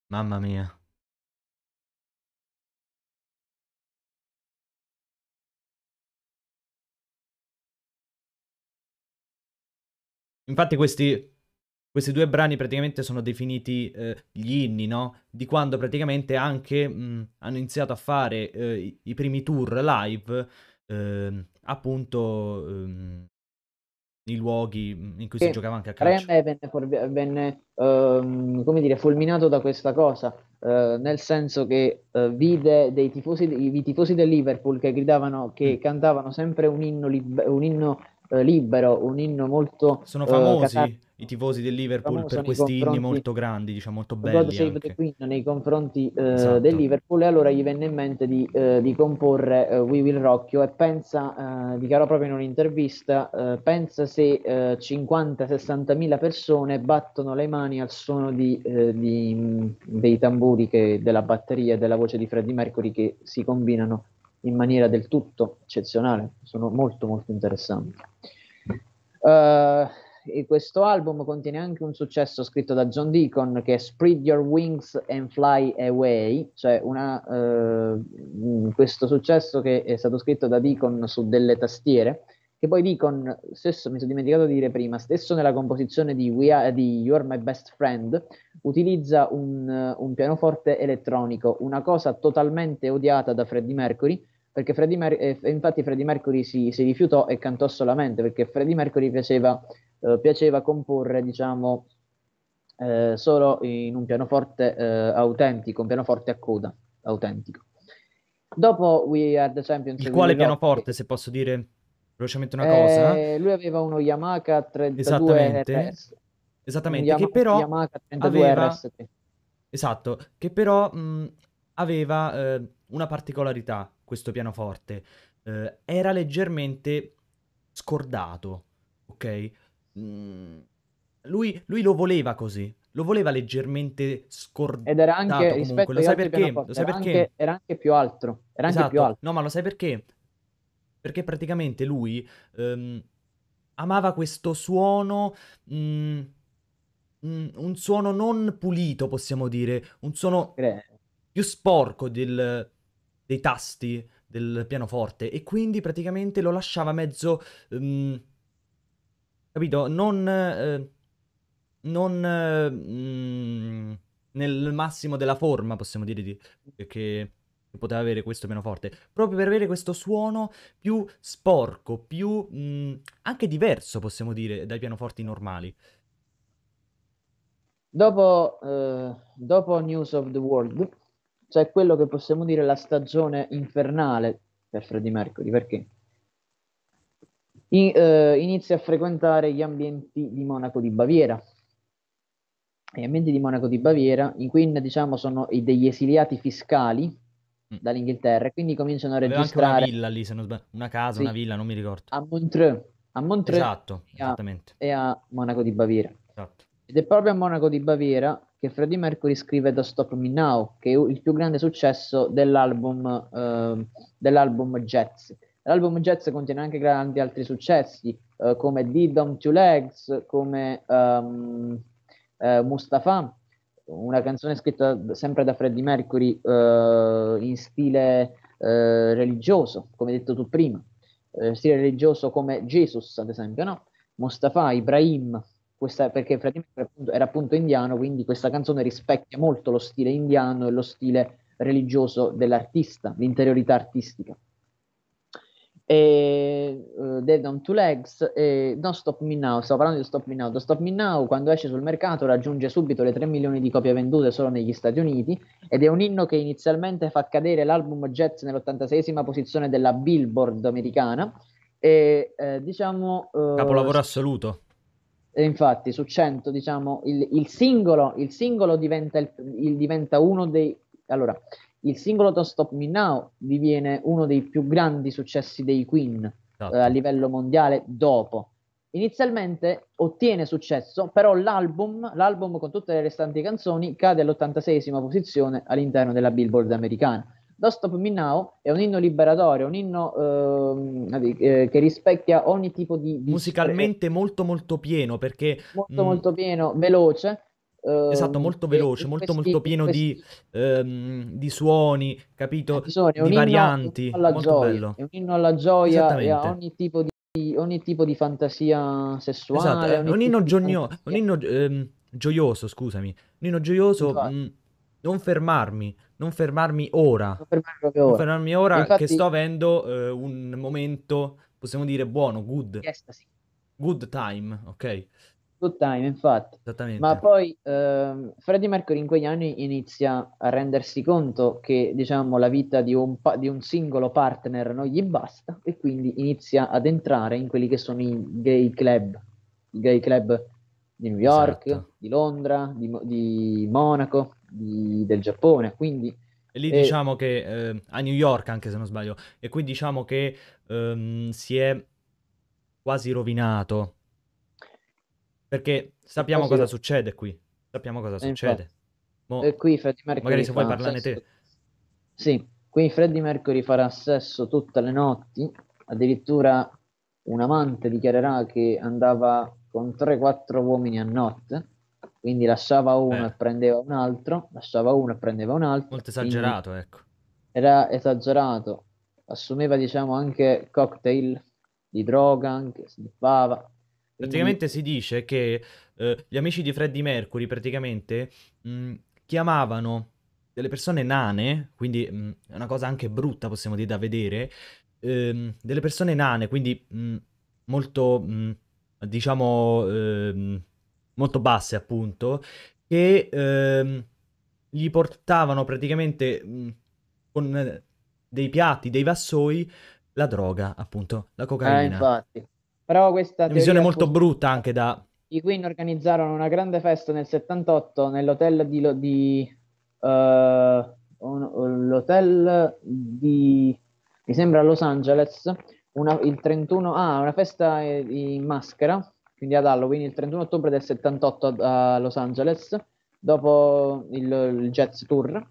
Mamma mia. Infatti questi, questi due brani praticamente sono definiti eh, gli inni, no? Di quando praticamente anche mh, hanno iniziato a fare eh, i, i primi tour live, eh, appunto ehm, i luoghi in cui si giocava anche a calcio. Ryan venne, venne uh, come dire, fulminato da questa cosa, uh, nel senso che uh, vide dei tifosi, i tifosi del Liverpool che gridavano, che mm. cantavano sempre un inno, lib- un inno eh, libero, un inno molto... Sono famosi. Catar- i tifosi del Liverpool per questi inni molto grandi, diciamo molto belli. God Save the Queen nei confronti uh, esatto. del Liverpool e allora gli venne in mente di, uh, di comporre uh, We Will Rock You e pensa, dichiarò proprio in un'intervista, pensa se 50-60 mila persone battono le mani al suono di, di, dei tamburi che, della batteria e della voce di Freddie Mercury che si combinano in maniera del tutto eccezionale, sono molto molto interessanti. Uh, e questo album contiene anche un successo scritto da John Deacon che è Spread Your Wings and Fly Away, cioè una, uh, questo successo che è stato scritto da Deacon su delle tastiere, che poi Deacon, stesso, mi sono dimenticato di dire prima, stesso nella composizione di, Are, di You're My Best Friend, utilizza un, un pianoforte elettronico, una cosa totalmente odiata da Freddie Mercury, perché Freddie Mer- eh, infatti Freddie Mercury si, si, rifiutò e cantò solamente perché Freddie Mercury piaceva, eh, piaceva comporre diciamo eh, solo in un pianoforte eh, autentico, un pianoforte a coda autentico. Dopo We Are the Champions. Il quale pianoforte, se posso dire velocemente una cosa? Eh, lui aveva uno Yamaha 32 Esattamente. RS. Esattamente, Yamaha, che però Yamaha 32 aveva... RST. Esatto, che però mh, aveva eh, una particolarità questo pianoforte, eh, era leggermente scordato, ok? Mm, lui, lui, lo voleva così, lo voleva leggermente scordato. Ed era anche rispetto lo sai perché? Lo sai era perché? Anche, era anche più altro. Era esatto. anche più alto. No, ma lo sai perché? Perché praticamente lui um, amava questo suono. Um, un suono non pulito, possiamo dire, un suono più sporco del, dei tasti del pianoforte e quindi praticamente lo lasciava mezzo... Um, capito? Non... Eh, non... Eh, nel massimo della forma, possiamo dire, di, che poteva avere questo pianoforte, proprio per avere questo suono più sporco, più mh, anche diverso, possiamo dire, dai pianoforti normali. Dopo, eh, dopo News of the World, cioè quello che possiamo dire la stagione infernale per Freddie Mercury, perché I, eh, inizia a frequentare gli ambienti di Monaco di Baviera. Gli ambienti di Monaco di Baviera, i Queen diciamo sono degli esiliati fiscali mm. dall'Inghilterra quindi cominciano a registrare... Anche una villa lì, se non sbaglio, una casa, sì, una villa, non mi ricordo. A Montreux, a Montreux esatto, e, a, e a Monaco di Baviera. Esatto. Ed è proprio a Monaco di Baviera che Freddie Mercury scrive Don't Stop Me Now, che è il più grande successo dell'album, uh, dell'album Jets. L'album jazz contiene anche grandi altri successi uh, come Did on Two Legs, come um, uh, Mustafa, una canzone scritta sempre da Freddie Mercury uh, in stile religioso, come detto tu prima, stile religioso come Jesus, ad esempio, no? Mustafa, Ibrahim, questa, perché Freddie Mercury era appunto indiano, quindi questa canzone rispecchia molto lo stile indiano e lo stile religioso dell'artista, l'interiorità artistica e uh, Dead on Two Legs e Don't Stop Me Now, stavo parlando di Stop Me Now, Don't Stop Me Now quando esce sul mercato raggiunge subito le 3 milioni di copie vendute solo negli Stati Uniti ed è un inno che inizialmente fa cadere l'album Jets nell'86esima posizione della Billboard americana e eh, diciamo... Uh, Capolavoro assoluto. E infatti su 100 diciamo il, il singolo, il singolo diventa, il, il, diventa uno dei... Allora, il singolo Don't Stop Me Now diviene uno dei più grandi successi dei Queen esatto. eh, a livello mondiale dopo. Inizialmente ottiene successo, però l'album, l'album con tutte le restanti canzoni cade all'86esima posizione all'interno della Billboard americana. Don't Stop Me Now è un inno liberatorio, un inno ehm, eh, che rispecchia ogni tipo di... di Musicalmente molto molto pieno perché... Molto mh... molto pieno, veloce, Esatto, ehm, molto veloce, molto questi, molto pieno questi... di, ehm, di, suoni, capito? Di, suoni, di varianti. Molto gioia, bello. È un inno alla gioia e a ogni tipo di, ogni tipo di fantasia sessuale. Esatto, un inno, giogno, un inno ehm, gioioso, scusami. Un inno gioioso, mh, non fermarmi, non fermarmi ora. Non fermarmi, ora. Non fermarmi ora Infatti... che sto avendo eh, un momento, possiamo dire, buono, good. Good time, ok? Good time, infatti. Esattamente. Ma poi ehm, Freddie Mercury in quegli anni inizia a rendersi conto che diciamo, la vita di un, pa- di un, singolo partner non gli basta e quindi inizia ad entrare in quelli che sono i gay club, i gay club di New York, esatto. di Londra, di, di Monaco, di, del Giappone. Quindi, e lì eh, diciamo che eh, a New York, anche se non sbaglio, e qui diciamo che ehm, si è quasi rovinato perché sappiamo cosa succede qui. Sappiamo cosa succede. Mo, e qui Freddie Mercury magari se vuoi parlarne te. Sì, qui Freddie Mercury farà sesso tutte le notti, addirittura un amante dichiarerà che andava con 3-4 uomini a notte, quindi lasciava uno eh. e prendeva un altro, lasciava uno e prendeva un altro. Molto esagerato, ecco. Era esagerato, assumeva diciamo anche cocktail di droga, anche sniffava, Praticamente si dice che eh, gli amici di Freddie Mercury praticamente mh, chiamavano delle persone nane, quindi mh, è una cosa anche brutta possiamo dire da vedere, ehm, delle persone nane, quindi mh, molto, diciamo, ehm, molto basse appunto, che ehm, gli portavano praticamente con dei piatti, dei vassoi, la droga, appunto, la cocaina. Eh, infatti. Però questa Una visione molto fu... brutta anche da... I Queen organizzarono una grande festa nel 78 nell'hotel di... di uh, un, l'hotel di... mi sembra Los Angeles, una, il 31... Ah, una festa in maschera, quindi ad Halloween, il 31 ottobre del 78 a Los Angeles, dopo il, il Jazz Tour.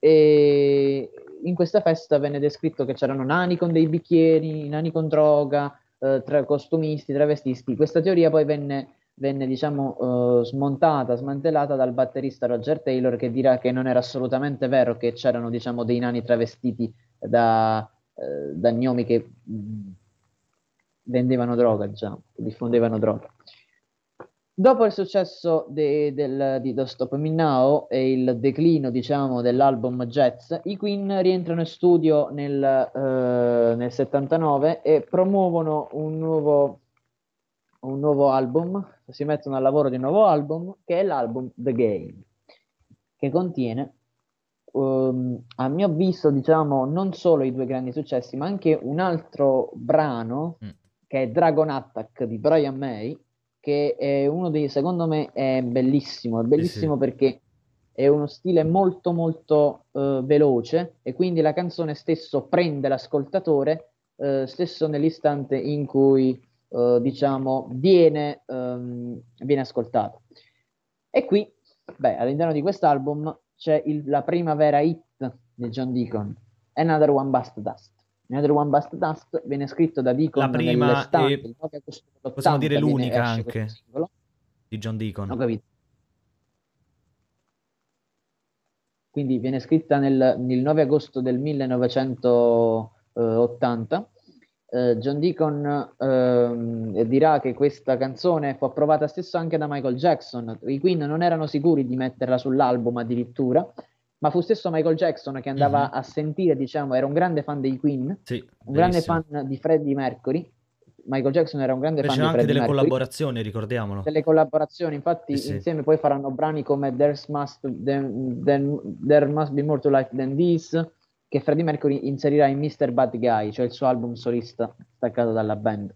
E in questa festa venne descritto che c'erano nani con dei bicchieri, nani con droga, eh, tra costumisti, travestisti. Questa teoria poi venne, venne diciamo, eh, smontata, smantellata dal batterista Roger Taylor che dirà che non era assolutamente vero che c'erano diciamo, dei nani travestiti da, eh, da gnomi che mm, vendevano droga, diciamo, diffondevano droga. Dopo il successo de, del, di Do Stop Me Now e il declino, diciamo, dell'album Jazz, i Queen rientrano in studio nel, eh, nel 79 e promuovono un nuovo, un nuovo album, si mettono al lavoro di un nuovo album, che è l'album The Game, che contiene, um, a mio avviso, diciamo, non solo i due grandi successi, ma anche un altro brano, mm. che è Dragon Attack di Brian May, che è uno dei, secondo me, è bellissimo, è bellissimo sì, sì. perché è uno stile molto molto uh, veloce e quindi la canzone stesso prende l'ascoltatore uh, stesso nell'istante in cui uh, diciamo viene, um, viene ascoltato. E qui, beh, all'interno di quest'album c'è il, la prima vera hit di John Deacon, Another One Bust Dust. Another One Bust Dust viene scritto da Deacon La prima e il 9 agosto dell'80 possiamo dire l'unica anche. di John Deacon. Ho capito. Quindi viene scritta nel, il 9 agosto del 1980. Eh, John Deacon ehm, dirà che questa canzone fu approvata stesso anche da Michael Jackson. I Queen non erano sicuri di metterla sull'album addirittura, ma fu stesso Michael Jackson che andava Mhm. a sentire, diciamo, era un grande fan dei Queen, Sì, un grande verissimo. fan di Freddie Mercury. Michael Jackson era un grande fan Fecero di anche Freddie delle Mercury collaborazioni, ricordiamolo. delle collaborazioni, infatti Sì, sì. insieme poi faranno brani come There's must, then- There Must Be More to Life Than This, che Freddie Mercury inserirà in Mr. Bad Guy, cioè il suo album solista staccato dalla band.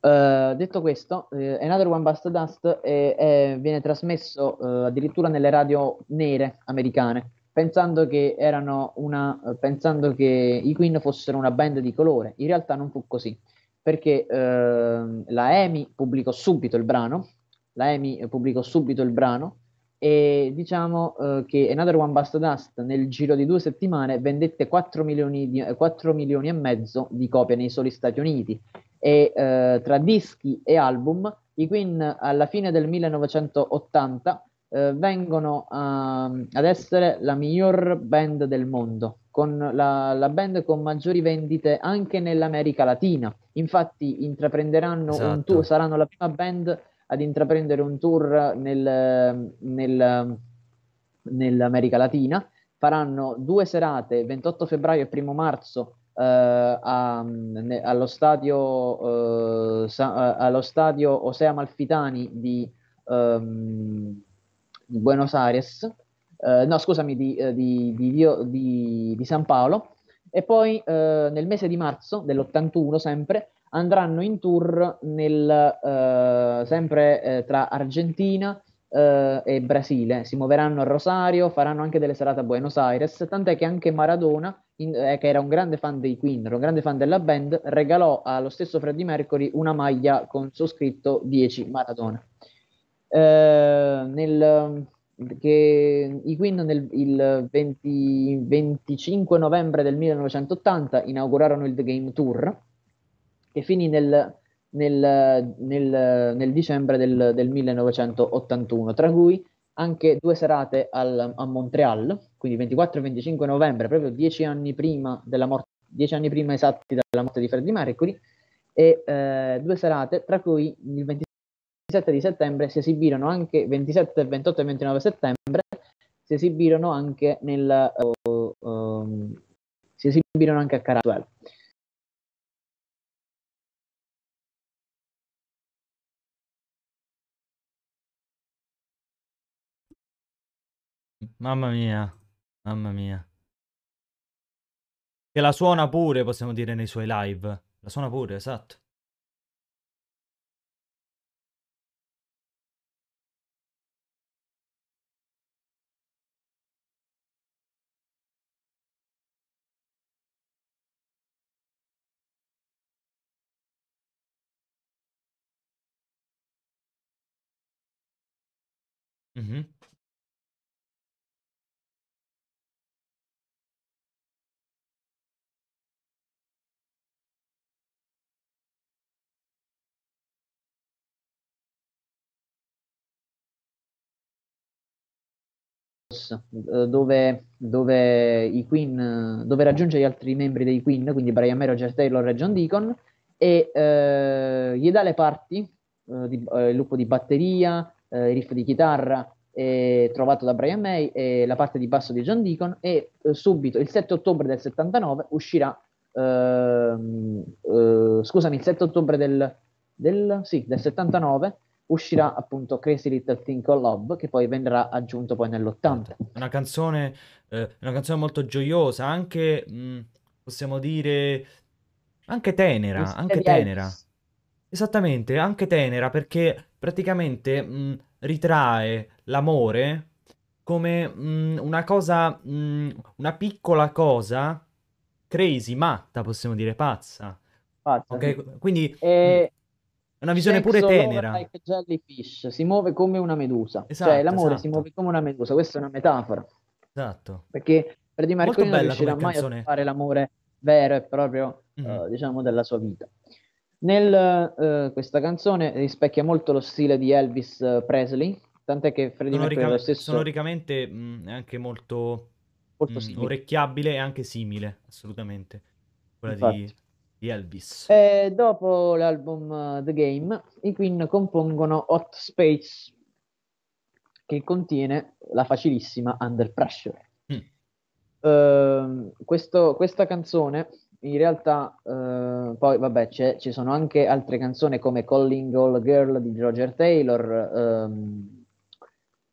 Eh, detto questo, eh, Another One Bust Dust è- è- viene trasmesso eh, addirittura nelle radio nere americane, pensando che, una, eh, pensando che i Queen fossero una band di colore. In realtà non fu così, perché ehm, la EMI pubblicò subito il brano, la EMI pubblicò subito il brano e diciamo eh, che Another One Bust Dust nel giro di due settimane vendette 4 milioni, di, eh, 4 milioni e mezzo di copie nei soli Stati Uniti e eh, tra dischi e album i Queen alla fine del 1980 eh, vengono a- ad essere la miglior band del mondo, con la, la band con maggiori vendite anche nell'America Latina. Infatti intraprenderanno un Esatto. tour, saranno la prima band ad intraprendere un tour nel- nel- nell'America Latina. Faranno due serate, 28 febbraio e 1 marzo, eh, a- ne- allo, stadio, eh, Sa- eh, allo stadio Osea Malfitani di, ehm, di Buenos Aires, eh, no scusami, di, eh, di- di di- San Paolo, e poi eh, nel mese di marzo dell'81 sempre andranno in tour nel, eh, sempre eh, tra Argentina eh, e Brasile. Si muoveranno a Rosario, faranno anche delle serate a Buenos Aires, tant'è che anche Maradona, in- eh, che era un grande fan dei Queen, era un grande fan della band, regalò allo stesso Freddie Mercury una maglia con su scritto 10 Maradona. Eh, nel, che i Queen nel, il 20 25 novembre del 1980 inaugurarono il The Game Tour, che finì nel, nel, nel- nel dicembre del, del 1981, tra cui anche due serate al- a Montreal, quindi 24 e 25 novembre, proprio dieci anni prima della morte, dieci anni prima esatti della morte di Freddie Mercury, e eh, due serate, tra cui il 27 di settembre si esibirono anche 27, 28 e 29 settembre si esibirono anche nel eh, ehm, si esibirono anche a Caratwell. Mamma mia, mamma mia. Che la suona pure, possiamo dire, nei suoi live. La suona pure, esatto. Mhm. Eh, dove, dove i Queen, dove raggiunge gli altri membri dei Queen, quindi Brian May, Roger Taylor e John Deacon, e eh, gli dà le parti, eh, di- eh, il gruppo di batteria, eh, il riff di chitarra eh, trovato da Brian May e la parte di basso di John Deacon e eh, subito il 7 ottobre del 79 uscirà, ehm, eh, scusami, il 7 ottobre del, del, sì, del 79 uscirà appunto Crazy Little Thing Called Love che poi verrà aggiunto poi nell'80. Una canzone, eh, una canzone molto gioiosa, anche, mh, possiamo dire, anche tenera, Un anche tenera. Elvis. Esattamente, anche tenera, perché praticamente mh, ritrae l'amore come mh, una cosa, una piccola cosa crazy, matta, possiamo dire, pazza. Pazza, sì. Ok, quindi E è una visione pure tenera. like a jellyfish, si muove come una medusa. Cioè Esatto, l'amore si esatto. muove come una medusa, questa è una metafora. Esatto. Perché Freddie Molto Mercury non riuscirà mai a canzone. fare l'amore vero e proprio, Mhm. eh, diciamo, della sua vita. Nel, eh, questa canzone rispecchia molto lo stile di Elvis eh, Presley, tant'è che Freddie Mercury è lo stesso, sonoricamente mh, è anche molto molto mh, simile. orecchiabile e anche simile, assolutamente, quella Infatti. di Elvis. E dopo l'album eh, The Game, i Queen compongono Hot Space, che contiene la facilissima Under Pressure. Mm. Ehm, questo- questa canzone in realtà eh, poi vabbè ci sono anche altre canzoni come Calling All Girl di Roger Taylor ehm,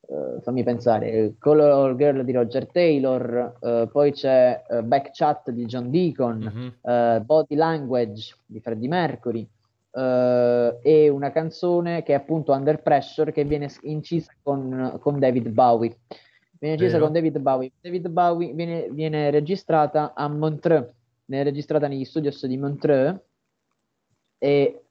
eh, fammi pensare eh, All Girl di Roger Taylor eh, poi c'è eh, Back Chat di John Deacon Mhm. eh, Body Language di Freddie Mercury e una canzone che è appunto Under Pressure che viene incisa con, con David Bowie. Viene incisa Vero. con David Bowie. David Bowie viene, viene registrata a Montreux, viene registrata negli studios di Montreux e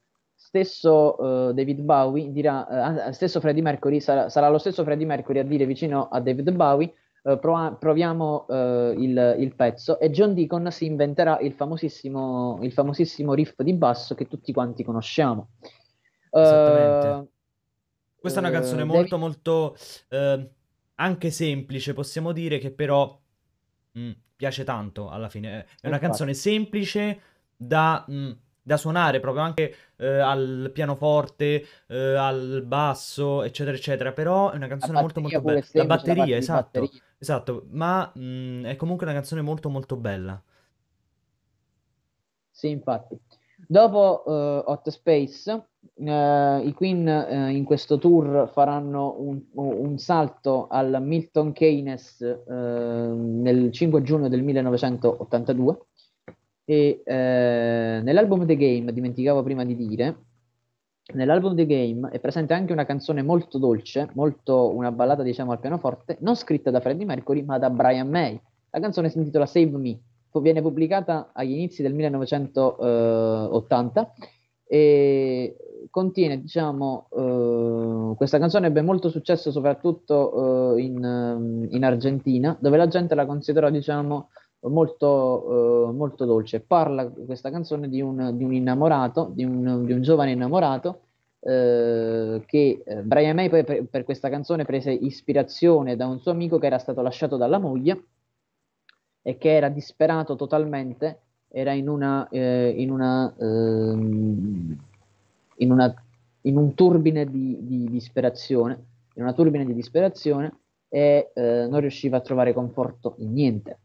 stesso eh, David Bowie dirà, eh, stesso Freddie Mercury sarà, sarà lo stesso Freddie Mercury a dire vicino a David Bowie eh, prova- proviamo il, il pezzo e John Deacon si inventerà il famosissimo, il famosissimo riff di basso che tutti quanti conosciamo. Esattamente. Questa è una canzone David- molto molto eh, anche semplice, possiamo dire che però mm, piace tanto alla fine. È una Infatti. canzone semplice da, mm, da suonare proprio anche eh, al pianoforte, eh, al basso, eccetera, eccetera. Però è una canzone La molto molto bella. La semplice, la batteria, di esatto, batteria. esatto, ma mm, è comunque una canzone molto molto bella. Sì, infatti. Dopo eh, Hot Space, eh, i Queen eh, in questo tour faranno un, un salto al Milton Keynes nel 5 giugno del 1982 e eh, nell'album The Game, dimenticavo prima di dire, nell'album The Game è presente anche una canzone molto dolce, molto una ballata diciamo al pianoforte, non scritta da Freddie Mercury ma da Brian May. La canzone si intitola Save Me, viene pubblicata agli inizi del 1980 e contiene, diciamo, eh, questa canzone ebbe molto successo soprattutto eh, in, in Argentina, dove la gente la considerò, diciamo, molto, eh, molto dolce. Parla questa canzone di un, di un innamorato, di un, di un giovane innamorato eh, che eh, Brian May per, per questa canzone prese ispirazione da un suo amico che era stato lasciato dalla moglie e che era disperato totalmente, era in una, eh, in una, ehm, in una in un turbine di, di disperazione, in una turbine di disperazione e eh, non riusciva a trovare conforto in niente.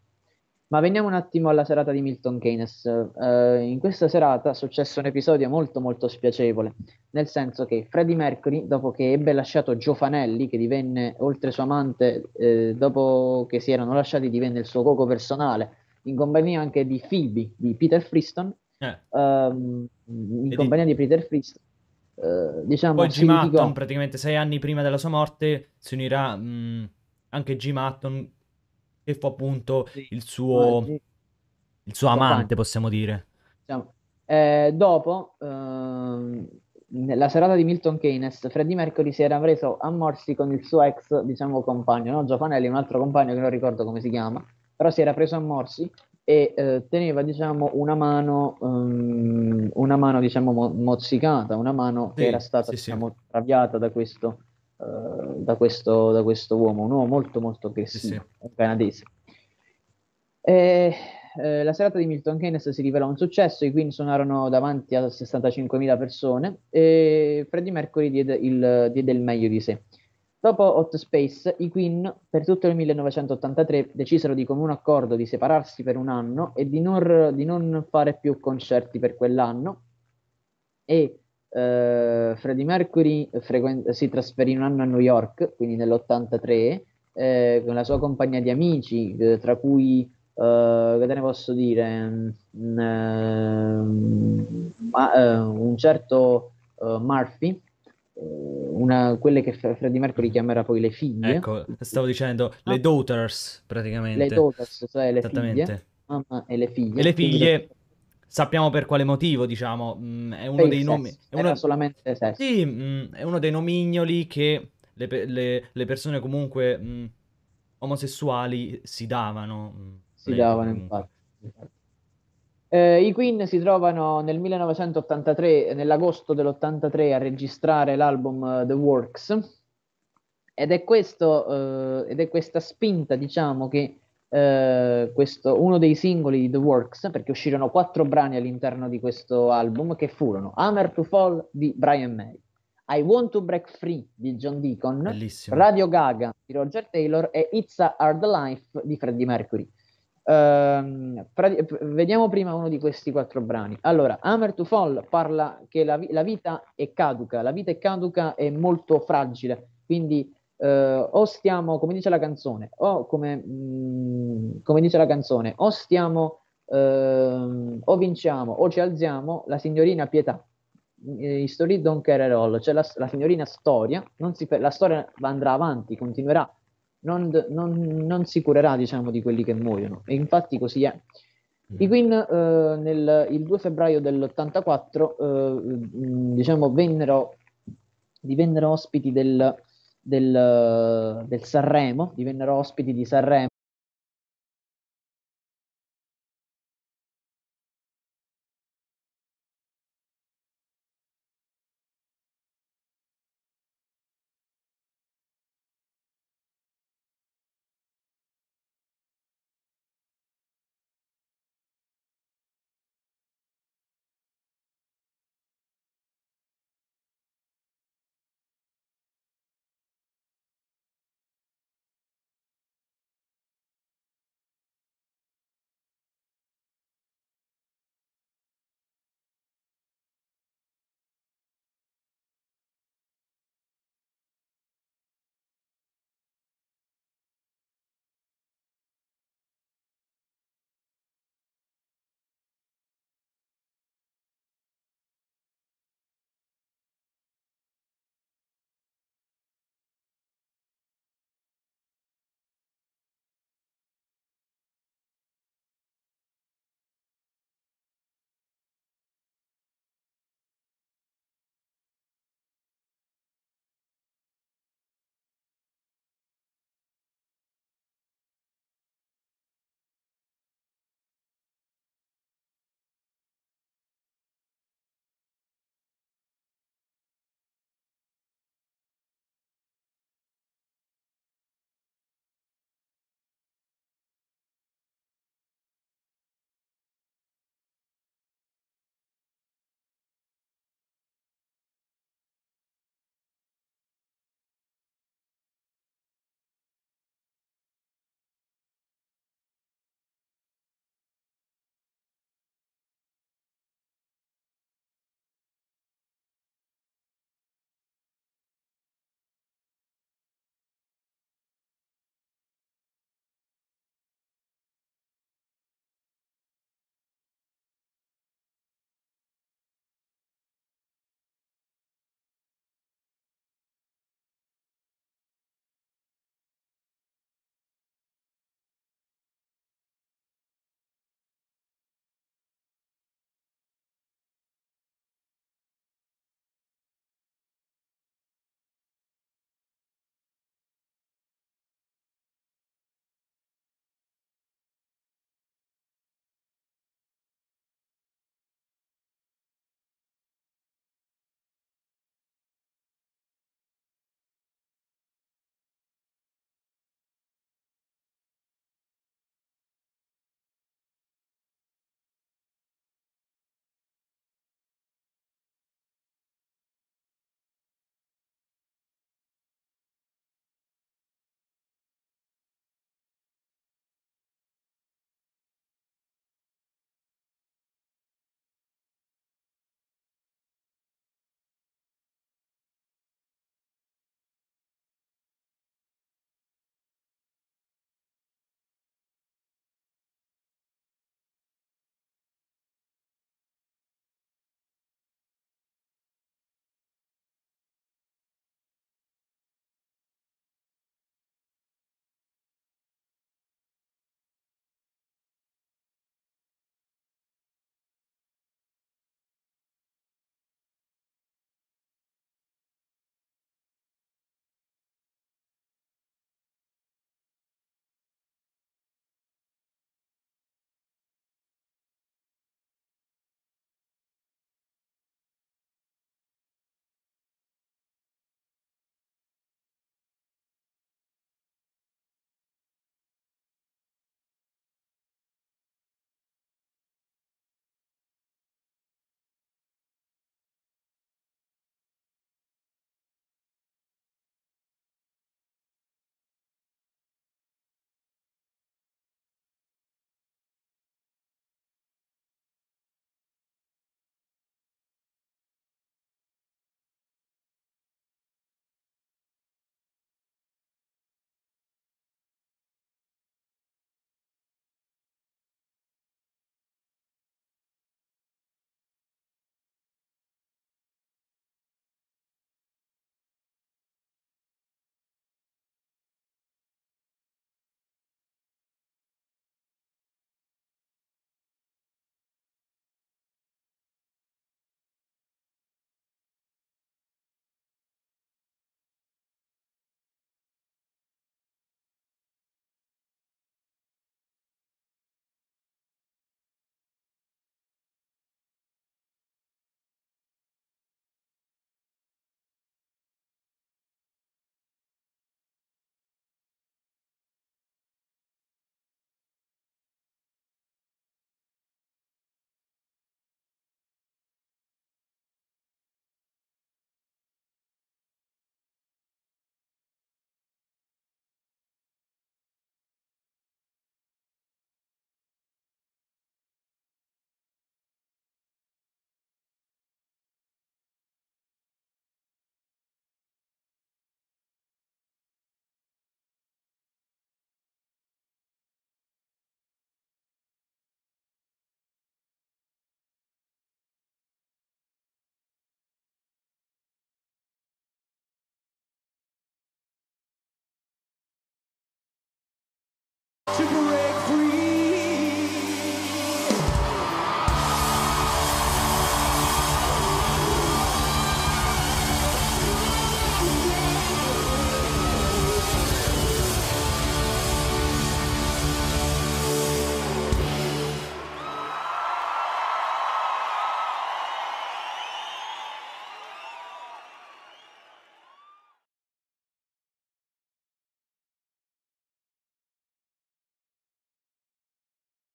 Ma veniamo un attimo alla serata di Milton Keynes. Eh, in questa serata è successo un episodio molto molto spiacevole, nel senso che Freddie Mercury, dopo che ebbe lasciato Gio Fanelli, che divenne, oltre suo amante, eh, dopo che si erano lasciati, divenne il suo cuoco personale, in compagnia anche di Phoebe, di Peter Freeston, Eh. ehm, in compagnia di Peter Freeston, eh, diciamo, Poi Jim. Hutton, praticamente sei anni prima della sua morte, si unirà mh, anche Jim Hutton, che fu appunto Sì. il suo, Oggi, il suo amante, possiamo dire. Eh, dopo, ehm, nella serata di Milton Keynes, Freddie Mercury si era preso a morsi con il suo ex, diciamo, compagno, no? Giofanelli, un altro compagno che non ricordo come si chiama, però si era preso a morsi e eh, teneva, diciamo, una mano, ehm, una mano, diciamo, mo- mozzicata, una mano che Sì, era stata, sì, sì. diciamo, traviata da questo, da questo, da questo uomo, un uomo molto, molto aggressivo, sì. canadese. E, eh, la serata di Milton Keynes si rivelò un successo, i Queen suonarono davanti a 65.000 persone e Freddie Mercury diede il, diede il meglio di sé. Dopo Hot Space, i Queen per tutto il 1983 decisero di comune accordo di separarsi per un anno e di non, di non fare più concerti per quell'anno e eh, Freddie Mercury frequen- si trasferì un anno a New York, quindi nell'83, eh, con la sua compagnia di amici, eh, tra cui, eh, che te ne posso dire, mm, ehm, eh, un certo eh, Murphy, eh, una, quelle che Fre- Freddie Mercury chiamerà poi le figlie, Ecco, stavo dicendo, le daughters, le praticamente. daughters, cioè le figlie, Esattamente. mamma e le figlie. E le figlie, sappiamo per quale motivo, diciamo, mh, è uno per dei nomi... È era uno... solamente sesso. Sì, mh, è uno dei nomignoli che le, le- le persone comunque mh, omosessuali si davano. si davano comunque. infatti. Eh, I Queen si trovano nel 1983, nell'agosto dell'83, a registrare l'album uh, The Works ed è, questo, eh, ed è questa spinta, diciamo, che eh, questo, uno dei singoli di The Works, perché uscirono quattro brani all'interno di questo album, che furono Hammer to Fall di Brian May, I Want to Break Free di John Deacon, Bellissimo. Radio Gaga di Roger Taylor e It's a Hard Life di Freddie Mercury. Uh, vediamo prima uno di questi quattro brani. Allora, Hammer to Fall parla che la, la, vita è caduca, la vita è caduca e molto fragile, quindi uh, o stiamo, come dice la canzone, o come, mh, mm, come dice la canzone, o stiamo, uh, o vinciamo o ci alziamo, la signorina Pietà. History don't care at all, cioè la, la signorina Storia, si, la storia andrà avanti, continuerà non, non, non, si curerà diciamo, di quelli che muoiono. E infatti così è. I Queen eh, nel, il 2 febbraio dell'84 eh, diciamo, vennero, divennero ospiti del, del, del Sanremo, divennero ospiti di Sanremo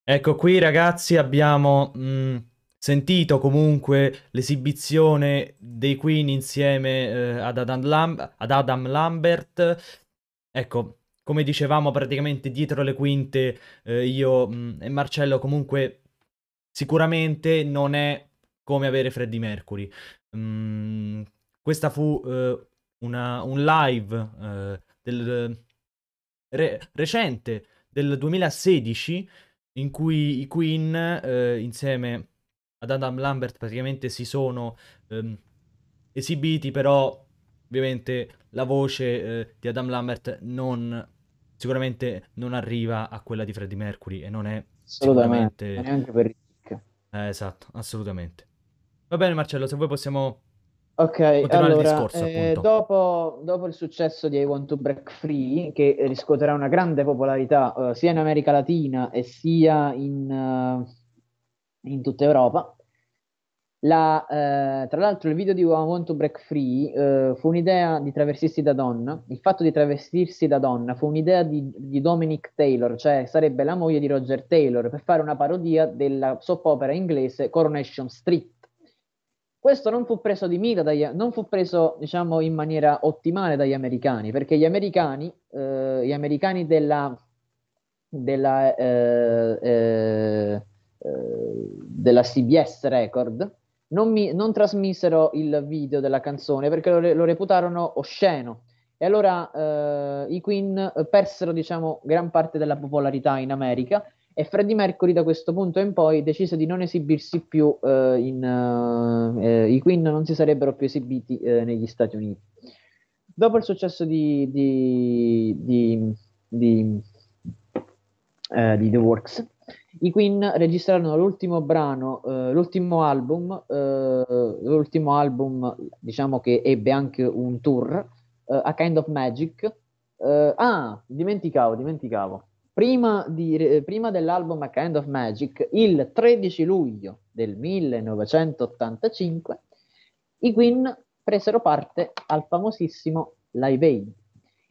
Ecco qui ragazzi abbiamo mh, mm, sentito comunque l'esibizione dei Queen insieme eh, ad, Adam Lam- ad Adam Lambert. Ecco, come dicevamo praticamente dietro le quinte eh, io mh, mm, e Marcello comunque sicuramente non è come avere Freddie Mercury. Mm, questa fu eh, una, un live eh, del, re- recente del 2016 in cui i Queen eh, insieme ad Adam Lambert praticamente si sono ehm, esibiti, però ovviamente la voce eh, di Adam Lambert non, sicuramente non arriva a quella di Freddie Mercury e non è assolutamente neanche per Rick. Eh, esatto, assolutamente. Va bene Marcello, se vuoi possiamo Ok, allora, discorso, eh, dopo, dopo, il successo di I Want to Break Free, che riscuoterà una grande popolarità uh, sia in America Latina e sia in, uh, in tutta Europa, la, uh, tra l'altro il video di I Want to Break Free fu un'idea di travestirsi da donna, il fatto di travestirsi da donna fu un'idea di, di Dominic Taylor, cioè sarebbe la moglie di Roger Taylor, per fare una parodia della soap opera inglese Coronation Street questo non fu preso di mira, dagli, non fu preso diciamo, in maniera ottimale dagli americani, perché gli americani, eh, gli americani della, della, eh, eh, della CBS Record non, mi, non, trasmisero il video della canzone perché lo, lo reputarono osceno. E allora eh, i Queen persero diciamo, gran parte della popolarità in America e Freddie Mercury da questo punto in poi decise di non esibirsi più eh, in, eh, i Queen non si sarebbero più esibiti eh, negli Stati Uniti. Dopo il successo di, di, di, di, eh, di The Works, i Queen registrarono l'ultimo brano, eh, l'ultimo album, eh, l'ultimo album diciamo che ebbe anche un tour, A Kind of Magic. ah, dimenticavo, dimenticavo prima, di, prima dell'album A Kind of Magic, il 13 luglio del 1985, i Queen presero parte al famosissimo Live Aid.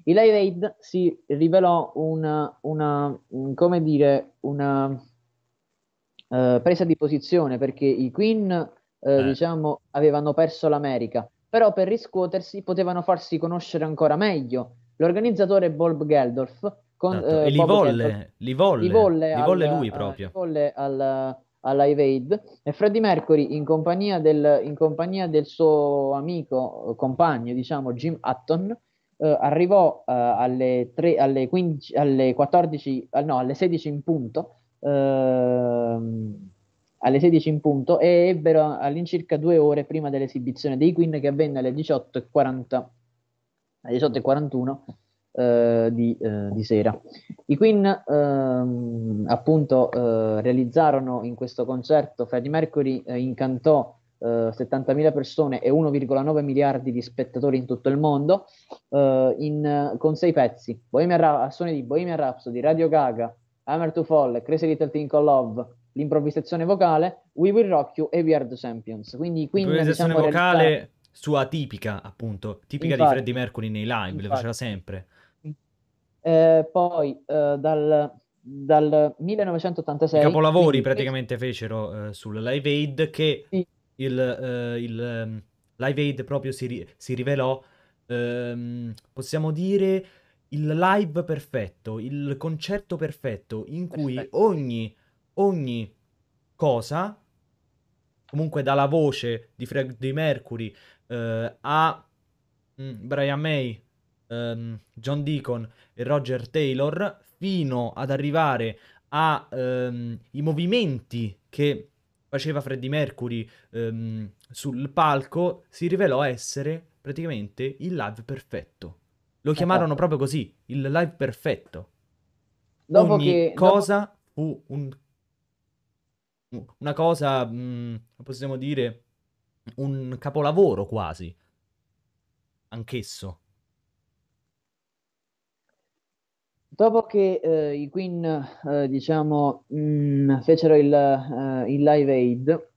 Il Live Aid si rivelò una, una un, come dire, una uh, presa di posizione perché i Queen, uh, eh. diciamo, avevano perso l'America, però per riscuotersi potevano farsi conoscere ancora meglio. L'organizzatore Bob Geldorf con, esatto. eh, e li volle, li volle, li volle, li volle lui proprio. Li volle al, alla Aid e Freddie Mercury in compagnia del, in compagnia del suo amico, compagno, diciamo, Jim Hutton, eh, arrivò eh, alle, 3, alle, 15, alle 14, no, alle 16 in punto, ehm, alle 16 in punto e ebbero all'incirca due ore prima dell'esibizione dei Queen che avvenne alle 18.40 alle 18.41 eh, di, eh, di, sera. I Queen ehm, appunto eh, realizzarono in questo concerto, Freddie Mercury eh, incantò 70.000 persone e 1,9 miliardi di spettatori in tutto il mondo in, con sei pezzi, Bohemian Ra- a suoni di Bohemian Rhapsody, Radio Gaga, Hammer to Fall, Crazy Little Thing Called Love, l'improvvisazione vocale, We Will Rock You e We Are the Champions. Quindi, Queen, l'improvvisazione diciamo, vocale realizzare... sua tipica, appunto, tipica infatti, di Freddie Mercury nei live, infatti. le faceva sempre. Eh, poi eh, dal, dal 1986... I capolavori quindi, praticamente fecero eh, sul Live Aid che sì. il, eh, il um, Live Aid proprio si, ri- si rivelò, ehm, possiamo dire, il live perfetto, il concerto perfetto in cui perfetto. ogni, ogni cosa, comunque dalla voce di Freddie Mercury eh, a mm, Brian May, um, John Deacon e Roger Taylor fino ad arrivare ai um, movimenti che faceva Freddie Mercury um, sul palco si rivelò essere praticamente il live perfetto. Lo chiamarono esatto. proprio così, il live perfetto. Dopo ogni che... cosa fu un... una cosa, mh, possiamo dire, un capolavoro quasi, anch'esso. Dopo che eh, i Queen, eh, diciamo, mh, fecero il, eh, il Live Aid,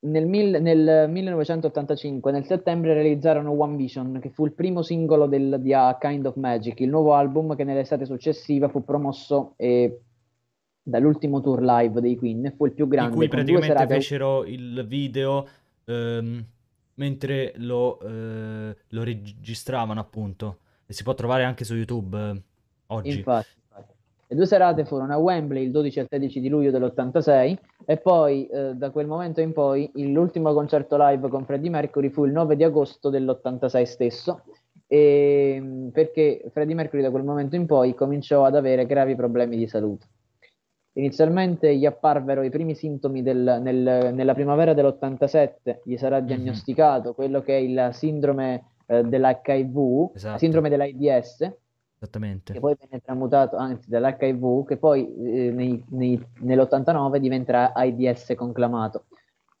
nel, mil- nel 1985, nel settembre, realizzarono One Vision, che fu il primo singolo del, di A Kind of Magic, il nuovo album che nell'estate successiva fu promosso dall'ultimo tour live dei Queen, fu il più grande. Di cui praticamente serate- fecero il video ehm, mentre lo, eh, lo registravano, appunto. E si può trovare anche su YouTube oggi. Infatti, infatti. Le due serate furono a Wembley il 12 e il 13 di luglio dell'86 e poi eh, da quel momento in poi l'ultimo concerto live con Freddie Mercury fu il 9 di agosto dell'86 stesso e, mh, perché Freddie Mercury da quel momento in poi cominciò ad avere gravi problemi di salute. Inizialmente gli apparvero i primi sintomi del- nel- nella primavera dell'87, gli sarà Mhm. diagnosticato quello che è il sindrome eh, dell'HIV, la Esatto. sindrome dell'AIDS, Esattamente. che poi venne tramutato, anzi dall'HIV, che poi eh, nei- nei- nell'89 diventerà AIDS conclamato.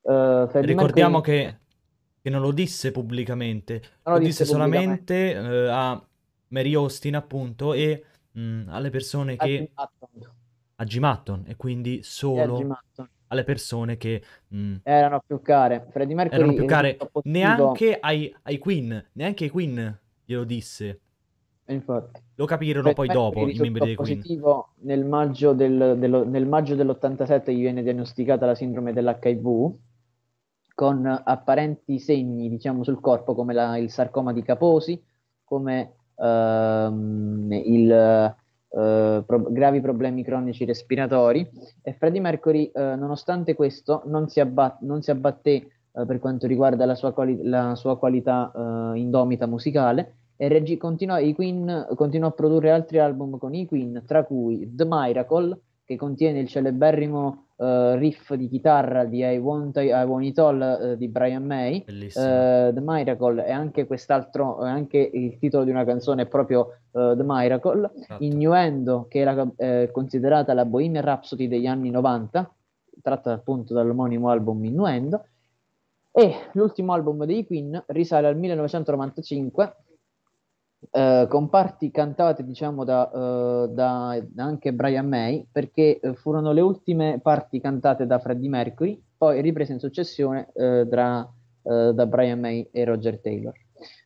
Freddie Ricordiamo Mercury- che, che non lo disse pubblicamente, Non lo disse disse solamente eh, a Mary Austin, appunto, e mh, alle persone a Jim che... Hutton, a Jim Hutton, e quindi solo Jim alle persone che mh, erano più care. Freddie Mercury erano più care. Neanche ai, ai Queen, neanche ai Queen glielo disse. Infatti. Lo capirono poi dopo i membri dei Queen. positivo nel maggio, del- dello- nel maggio dell'87 gli viene diagnosticata la sindrome dell'HIV con apparenti segni, diciamo, sul corpo come la- il sarcoma di Kaposi, come ehm, il, eh, pro- gravi problemi cronici respiratori e Freddie Mercury, eh, nonostante questo, non si, abba- non si abbatté eh, per quanto riguarda la sua, quali- la sua qualità eh, indomita musicale regi- continuò, i Queen, continuò a produrre altri album con i Queen, tra cui The Miracle, che contiene il celeberrimo eh, riff di chitarra di I Want, I Want It All eh, di Brian May, eh, The Miracle e anche quest'altro, eh, anche il titolo di una canzone è proprio The Miracle, Esatto. Innuendo, che era considerata la Bohemian Rhapsody degli anni 90, tratta appunto dall'omonimo album Innuendo, e l'ultimo album dei Queen risale al 1995, eh, con parti cantate diciamo da, eh, da- anche Brian May, perché eh, furono le ultime parti cantate da Freddie Mercury, poi riprese in successione eh, tra- eh, da Brian May e Roger Taylor.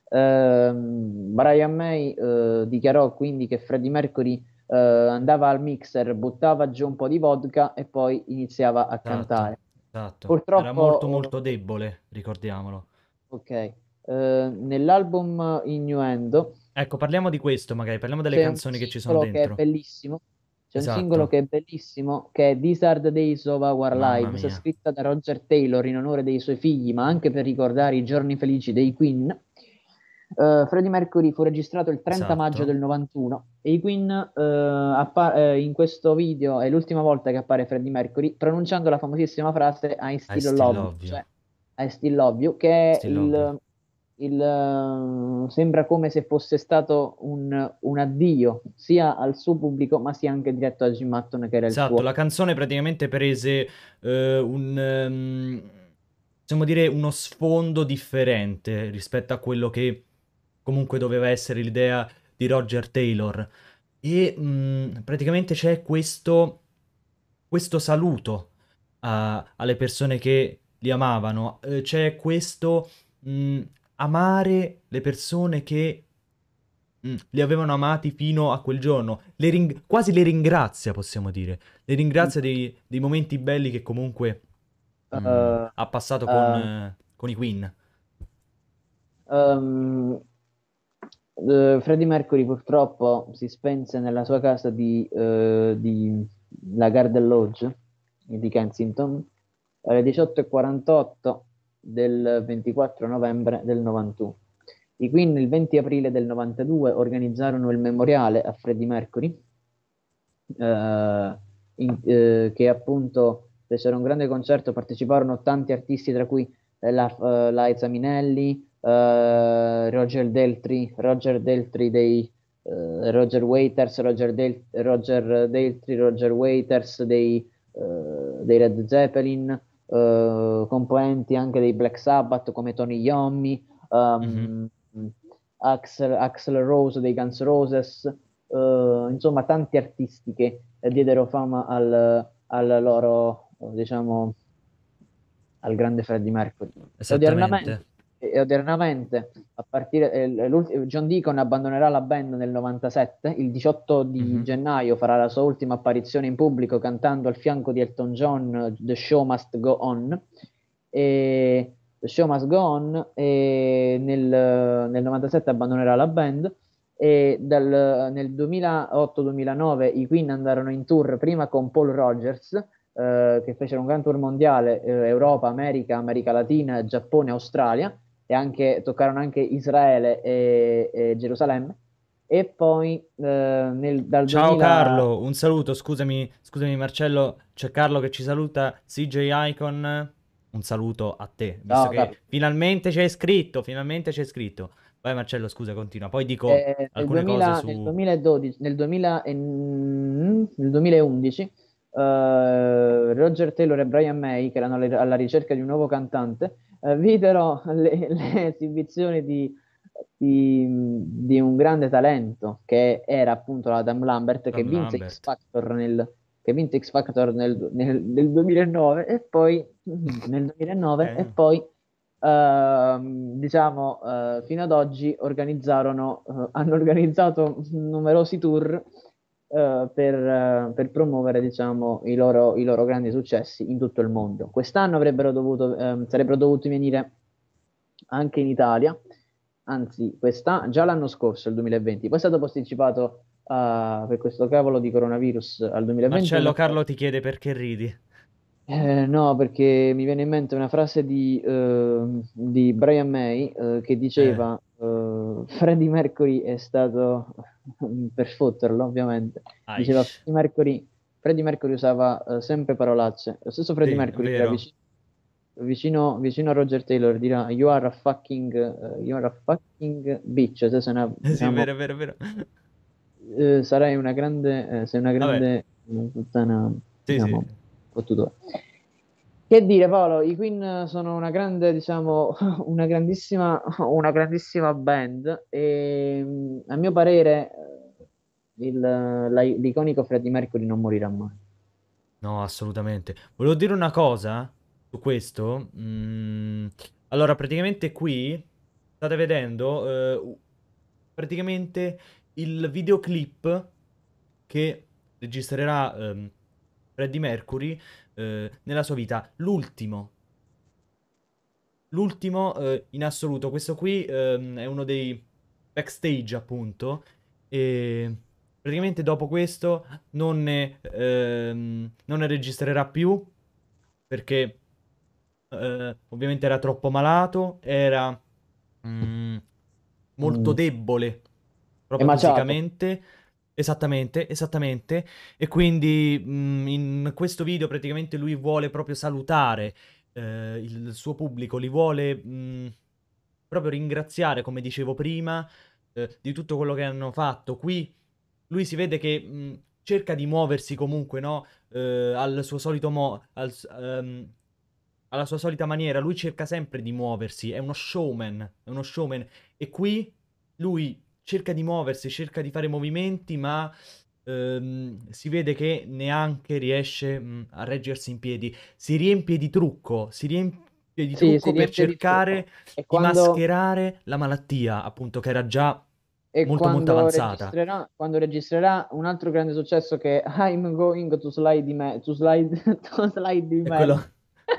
Ehm, Brian May eh, dichiarò quindi che Freddie Mercury andava al mixer, buttava giù un po' di vodka e poi iniziava a Esatto, cantare. esatto. Purtroppo- Era molto molto debole, ricordiamolo. Ok. Nell'album Innuendo Ecco, parliamo di questo magari, parliamo delle c'è un canzoni che ci sono singolo dentro. Che è bellissimo. C'è Esatto. un singolo che è bellissimo, che è These Are the Days of Our Mamma Lives, mia. scritta da Roger Taylor in onore dei suoi figli, ma anche per ricordare i giorni felici dei Queen. Eh, Freddie Mercury fu registrato il 30 Esatto. maggio del 91 e i Queen eh, appa- eh, in questo video è l'ultima volta che appare Freddie Mercury pronunciando la famosissima frase I still, still love, love you, you. cioè I still love you, che è Still il, love you. Il, eh, sembra come se fosse stato un, un addio sia al suo pubblico ma sia anche diretto a Jim Hutton che era il Esatto, suo. la canzone praticamente prese eh, un, ehm, possiamo dire, uno sfondo differente rispetto a quello che comunque doveva essere l'idea di Roger Taylor. E mh, praticamente c'è questo, questo saluto a- alle persone che li amavano, Eh, c'è questo mh, amare le persone che mh, li avevano amati fino a quel giorno, Le ring- quasi le ringrazia, possiamo dire, le ringrazia dei, dei momenti belli che comunque mh, Eh, ha passato con, eh, eh, con i Queen. Ehm, eh, Freddie Mercury purtroppo si spense nella sua casa di, eh, di la Garden Lodge di Kensington. Alle 18.48 del 24 novembre del 91. I Queen il 20 aprile del 92 organizzarono il memoriale a Freddie Mercury eh, in- eh, che appunto fecero un grande concerto, parteciparono tanti artisti tra cui eh, la, eh, Liza Minnelli, eh, Roger Deltri, Roger Deltri dei, eh, Roger Waiters, Roger, Del- Roger Daltrey, Roger Waiters dei, dei Red Zeppelin, eh, componenti anche dei Black Sabbath come Tony Iommi, um, mm-hmm. Axel, Axel, Rose dei Guns Roses, uh, insomma tanti artisti che diedero fama al, al loro, diciamo, al grande Freddie Mercury. Esattamente e odernamente, a partire, eh, John Deacon abbandonerà la band nel 97, il 18 di mm-hmm. gennaio farà la sua ultima apparizione in pubblico cantando al fianco di Elton John The Show Must Go On. E The Show Must Go On e nel, nel 97 abbandonerà la band e dal, nel 2008-2009 i Queen andarono in tour prima con Paul Rogers eh, che fecero un gran tour mondiale eh, Europa, America, America Latina, Giappone, Australia e anche, toccarono anche Israele e, e Gerusalemme. E poi eh, nel, dal Ciao 2000... Carlo, un saluto, scusami, scusami Marcello, c'è Carlo che ci saluta, CJ Icon, un saluto a te, visto no, che Carlo. finalmente c'è scritto, finalmente c'è scritto. Vai Marcello, scusa, continua. Poi dico eh, alcune 2000, cose su... Nel 2012, nel, 2000 e... nel 2011 uh, eh, Roger Taylor e Brian May, che erano alla ricerca di un nuovo cantante, eh, videro le, le esibizioni di, di, di, un grande talento che era appunto la Adam Lambert che vinse, X Factor nel, che vinse X Factor nel, nel, nel 2009 e poi nel 2009 eh. e poi Uh, diciamo uh, fino ad oggi organizzarono uh, hanno organizzato numerosi tour uh, per, uh, per, promuovere diciamo, i, loro, i, loro, grandi successi in tutto il mondo. Quest'anno avrebbero dovuto, um, sarebbero dovuti venire anche in Italia, anzi questa, già l'anno scorso, il 2020, poi è stato posticipato uh, per questo cavolo di coronavirus al 2020. Marcello Carlo ti chiede perché ridi. Eh, no, perché mi viene in mente una frase di, uh, di Brian May uh, che diceva eh. Uh, Freddie Mercury è stato per fotterlo ovviamente Aish. diceva Freddie Mercury, Freddie Mercury usava uh, sempre parolacce lo stesso Freddie sì, Mercury era vicino, vicino, vicino, a Roger Taylor dirà you are a fucking uh, you are a fucking bitch se sei una, diciamo, sì, vero, vero, vero. Uh, sarai una grande sei una grande puttana sì, diciamo, sì. Che dire Paolo, i Queen sono una grande, diciamo, una grandissima, una grandissima band e mm, a mio parere il, la, l'iconico Freddie Mercury non morirà mai. No, assolutamente. Volevo dire una cosa su questo. Mm, allora, praticamente qui state vedendo eh, praticamente il videoclip che registrerà eh, Freddie Mercury eh, nella sua vita. L'ultimo. L'ultimo eh, in assoluto. Questo qui ehm, è uno dei backstage, appunto. E praticamente dopo questo non ne, ehm, non ne registrerà più perché eh, ovviamente era troppo malato, era mm, molto mm. debole proprio fisicamente. Esattamente, esattamente. E quindi mh, mm, in questo video praticamente lui vuole proprio salutare eh, il suo pubblico, li vuole mh, mm, proprio ringraziare, come dicevo prima, eh, di tutto quello che hanno fatto. Qui lui si vede che mh, mm, cerca di muoversi comunque, no? Eh, al suo solito mo... Al, um, alla sua solita maniera, lui cerca sempre di muoversi, è uno showman, è uno showman. E qui lui cerca di muoversi, cerca di fare movimenti, ma ehm, si vede che neanche riesce mh, a reggersi in piedi. Si riempie di trucco, si riempie di sì, trucco per cercare di, di quando... mascherare la malattia, appunto, che era già e molto molto avanzata. Registrerà, quando registrerà un altro grande successo che I'm going to slide me, to slide, to slide in me. Quello...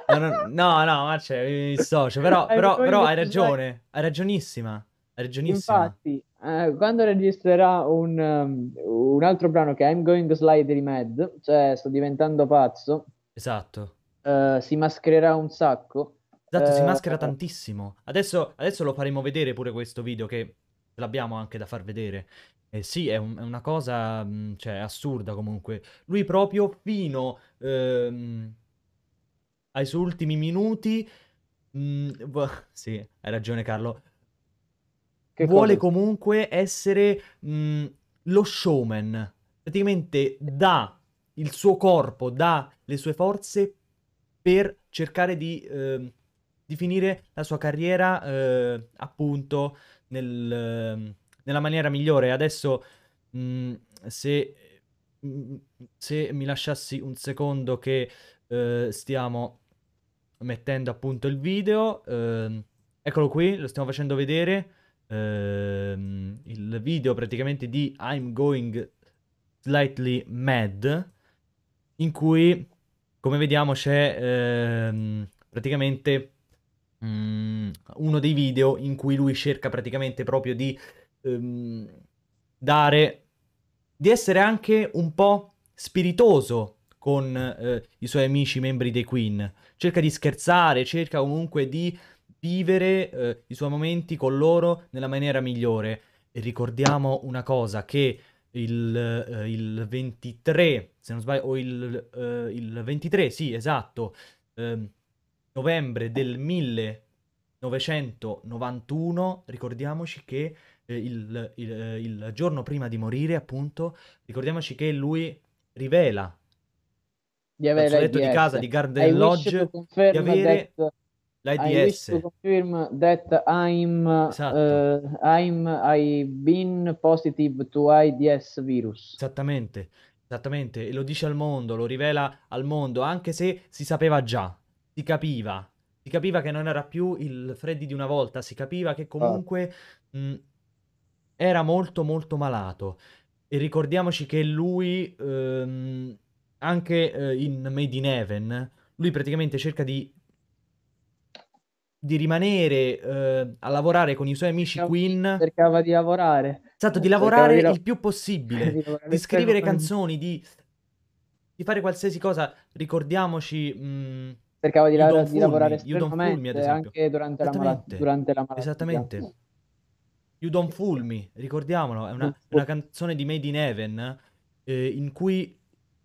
No, no, no, no, Marce, mi dissocio, però, però, però hai ragione, hai ragionissima, hai ragionissima. Infatti, eh, quando registrerà un, um, un, altro brano che è I'm Going to Slide Mad, cioè sto diventando pazzo. Esatto. Uh, si maschererà un sacco. Esatto, uh, si maschera tantissimo. Adesso, adesso, lo faremo vedere pure questo video che l'abbiamo anche da far vedere. Eh sì, è, un, è una cosa mm, cioè, assurda comunque. Lui proprio fino ehm, ai suoi ultimi minuti... Mh, mm, sì, hai ragione Carlo Che vuole cosa? comunque essere mh, lo showman. Praticamente dà il suo corpo, dà le sue forze per cercare di, ehm, di finire la sua carriera eh, appunto nel, ehm, nella maniera migliore. Adesso mh, se, mh, se mi lasciassi un secondo che eh, stiamo mettendo appunto il video, ehm, eccolo qui, lo stiamo facendo vedere. Ehm, il video praticamente di I'm Going Slightly Mad, in cui, come vediamo, c'è ehm, praticamente mm, uno dei video in cui lui cerca praticamente proprio di ehm, dare, di essere anche un po' spiritoso con eh, i suoi amici membri dei Queen. Cerca di scherzare, cerca comunque di vivere eh, i suoi momenti con loro nella maniera migliore. E ricordiamo una cosa, che il, eh, il 23, se non sbaglio, o il, eh, il 23, sì, esatto, ehm, novembre del 1991, ricordiamoci che eh, il, il- eh, il giorno prima di morire, appunto, ricordiamoci che lui rivela Di avere suo letto di casa di I Garden to Lodge di avere I l'AIDS. to confirm that I'm Esatto. uh, I'm I been positive to AIDS virus. Esattamente, esattamente, e lo dice al mondo, lo rivela al mondo, anche se si sapeva già, si capiva, si capiva che non era più il Freddy di una volta, si capiva che comunque mh, era molto molto malato. E ricordiamoci che lui, ehm, anche eh, in Made in Heaven, lui praticamente cerca di, di rimanere eh, a lavorare con i suoi amici Cercava- Queen. Cercava di lavorare. Esatto, di lavorare di la- il più possibile, di di scrivere canzoni, di, di fare qualsiasi cosa. Ricordiamoci mh, Cercava di, la- di lavorare estremamente esempio. anche durante la, mala- Esattamente, durante la malattia. esattamente. You Don't Fool Me, ricordiamolo, è una, una canzone di Made in Heaven eh, in cui,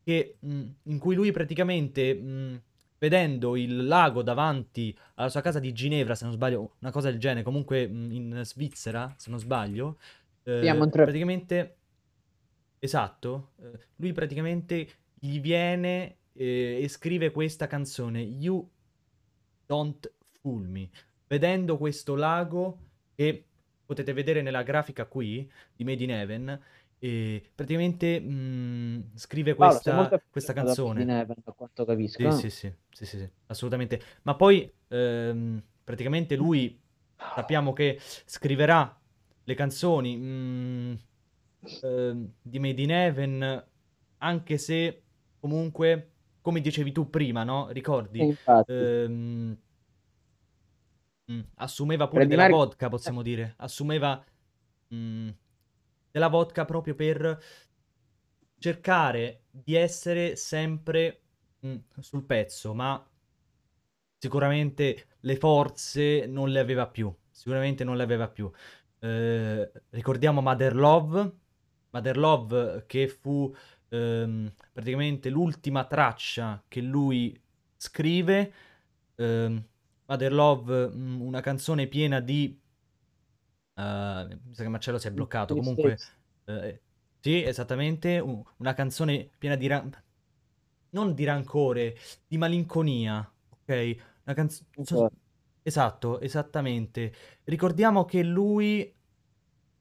che, mh, in cui lui praticamente, mh, vedendo il lago davanti alla sua casa di Ginevra, se non sbaglio, una cosa del genere, comunque in Svizzera, se non sbaglio, eh, Montreux. praticamente, esatto, eh, lui praticamente gli viene eh, e scrive questa canzone, You Don't Fool Me, vedendo questo lago che potete vedere nella grafica qui di Made in Heaven, e praticamente mh, scrive Paolo, questa, questa canzone. Heaven, a quanto capisco. Sì, no? sì, sì, sì, sì, sì, assolutamente. Ma poi ehm, praticamente lui sappiamo che scriverà le canzoni mh, ehm, di Made in Heaven, anche se comunque, come dicevi tu prima, no? Ricordi? Ehm, assumeva pure Freddie della vodka, possiamo dire. Assumeva mm, della vodka proprio per cercare di essere sempre mm, sul pezzo, ma sicuramente le forze non le aveva più. Sicuramente non le aveva più. Eh, ricordiamo Mother Love. Mother Love che fu ehm, praticamente l'ultima traccia che lui scrive. Ehm, Mother Love, mm, una canzone piena di... eh, mi sa che Marcello si è bloccato. Comunque, eh, sì, esattamente, un- una canzone piena di... ran- non di rancore, di malinconia, ok? Una canzone... Infatti. Esatto, esattamente. Ricordiamo che lui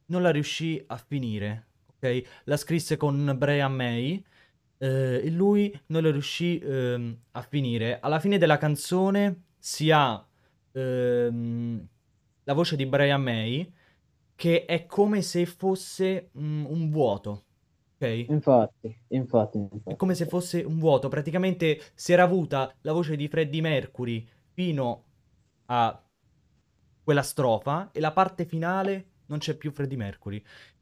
non la riuscì a finire, ok? La scrisse con Brian May eh, e lui non la riuscì ehm, a finire. Alla fine della canzone si ha ehm, la voce di Brian May che è come se fosse mm, un vuoto, ok? Infatti, infatti, È infatti. come se fosse un vuoto. Praticamente si era avuta la voce di Freddie Mercury fino a quella strofa e la parte finale non c'è più Freddie Mercury.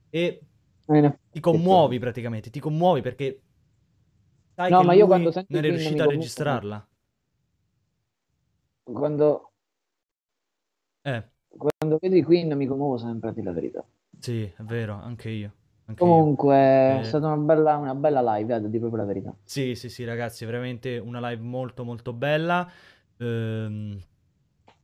E Eh, ti commuovi praticamente, ti commuovi perché sai No, che ma io quando sento non è riuscito a registrarla. Quando, Eh, quando vedo i Queen mi commuovo sempre, a dire la verità. sì, è vero, anche io. Anche io. Comunque, è Eh. stata una bella, una bella live, eh, dire proprio la verità. Sì, sì, sì, ragazzi, veramente una live molto molto bella. Ehm,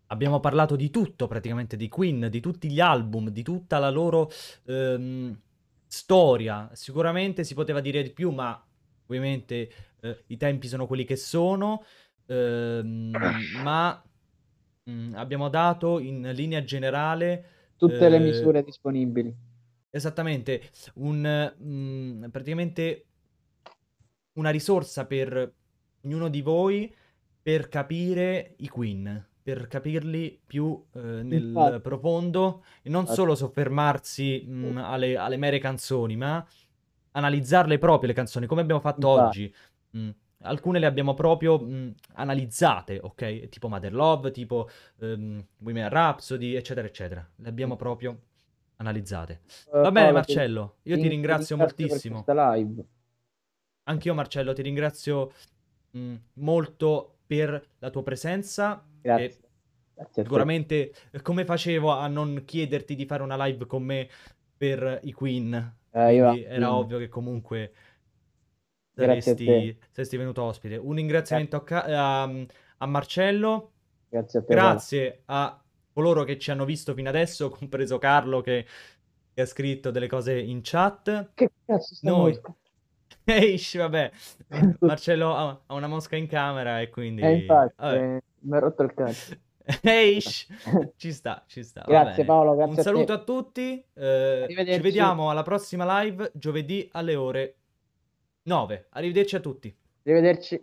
abbiamo parlato di tutto praticamente, di Queen, di tutti gli album, di tutta la loro ehm, storia. Sicuramente si poteva dire di più, ma ovviamente eh, i tempi sono quelli che sono. Ehm, ma mh, mm, abbiamo dato in linea generale tutte le eh, misure disponibili. Esattamente, un, mh, mm, praticamente una risorsa per ognuno di voi per capire i Queen, per capirli più eh, nel Infatti. profondo e non Infatti. solo soffermarsi mh, alle, alle mere canzoni, ma analizzarle proprio le canzoni, come abbiamo fatto Infatti. oggi. Mh, alcune le abbiamo proprio mh, analizzate, ok? Tipo Mother Love, tipo um, Women Rhapsody, eccetera, eccetera. Le abbiamo proprio analizzate. Uh, Va bene, Marcello, io ti ringrazio per moltissimo. questa live. Anch'io, Marcello, ti ringrazio mh, molto per la tua presenza. Grazie. Grazie sicuramente, eh, come facevo a non chiederti di fare una live con me per i Queen? Eh, era io- ovvio che comunque saresti, saresti venuto ospite. Un ringraziamento a, Ca- a- a Marcello. Grazie a te. Grazie a coloro che ci hanno visto fino adesso, compreso Carlo che, che ha scritto delle cose in chat. Che cazzo sta Noi. Eish, vabbè, Marcello ha, ha una mosca in camera e quindi... Eh, infatti, vabbè. eh, mi ha rotto il cazzo. Eish, ci sta, ci sta. Grazie. Paolo, grazie Un a saluto te. a tutti, eh, ci vediamo alla prossima live giovedì alle ore 9. Arrivederci a tutti. Arrivederci.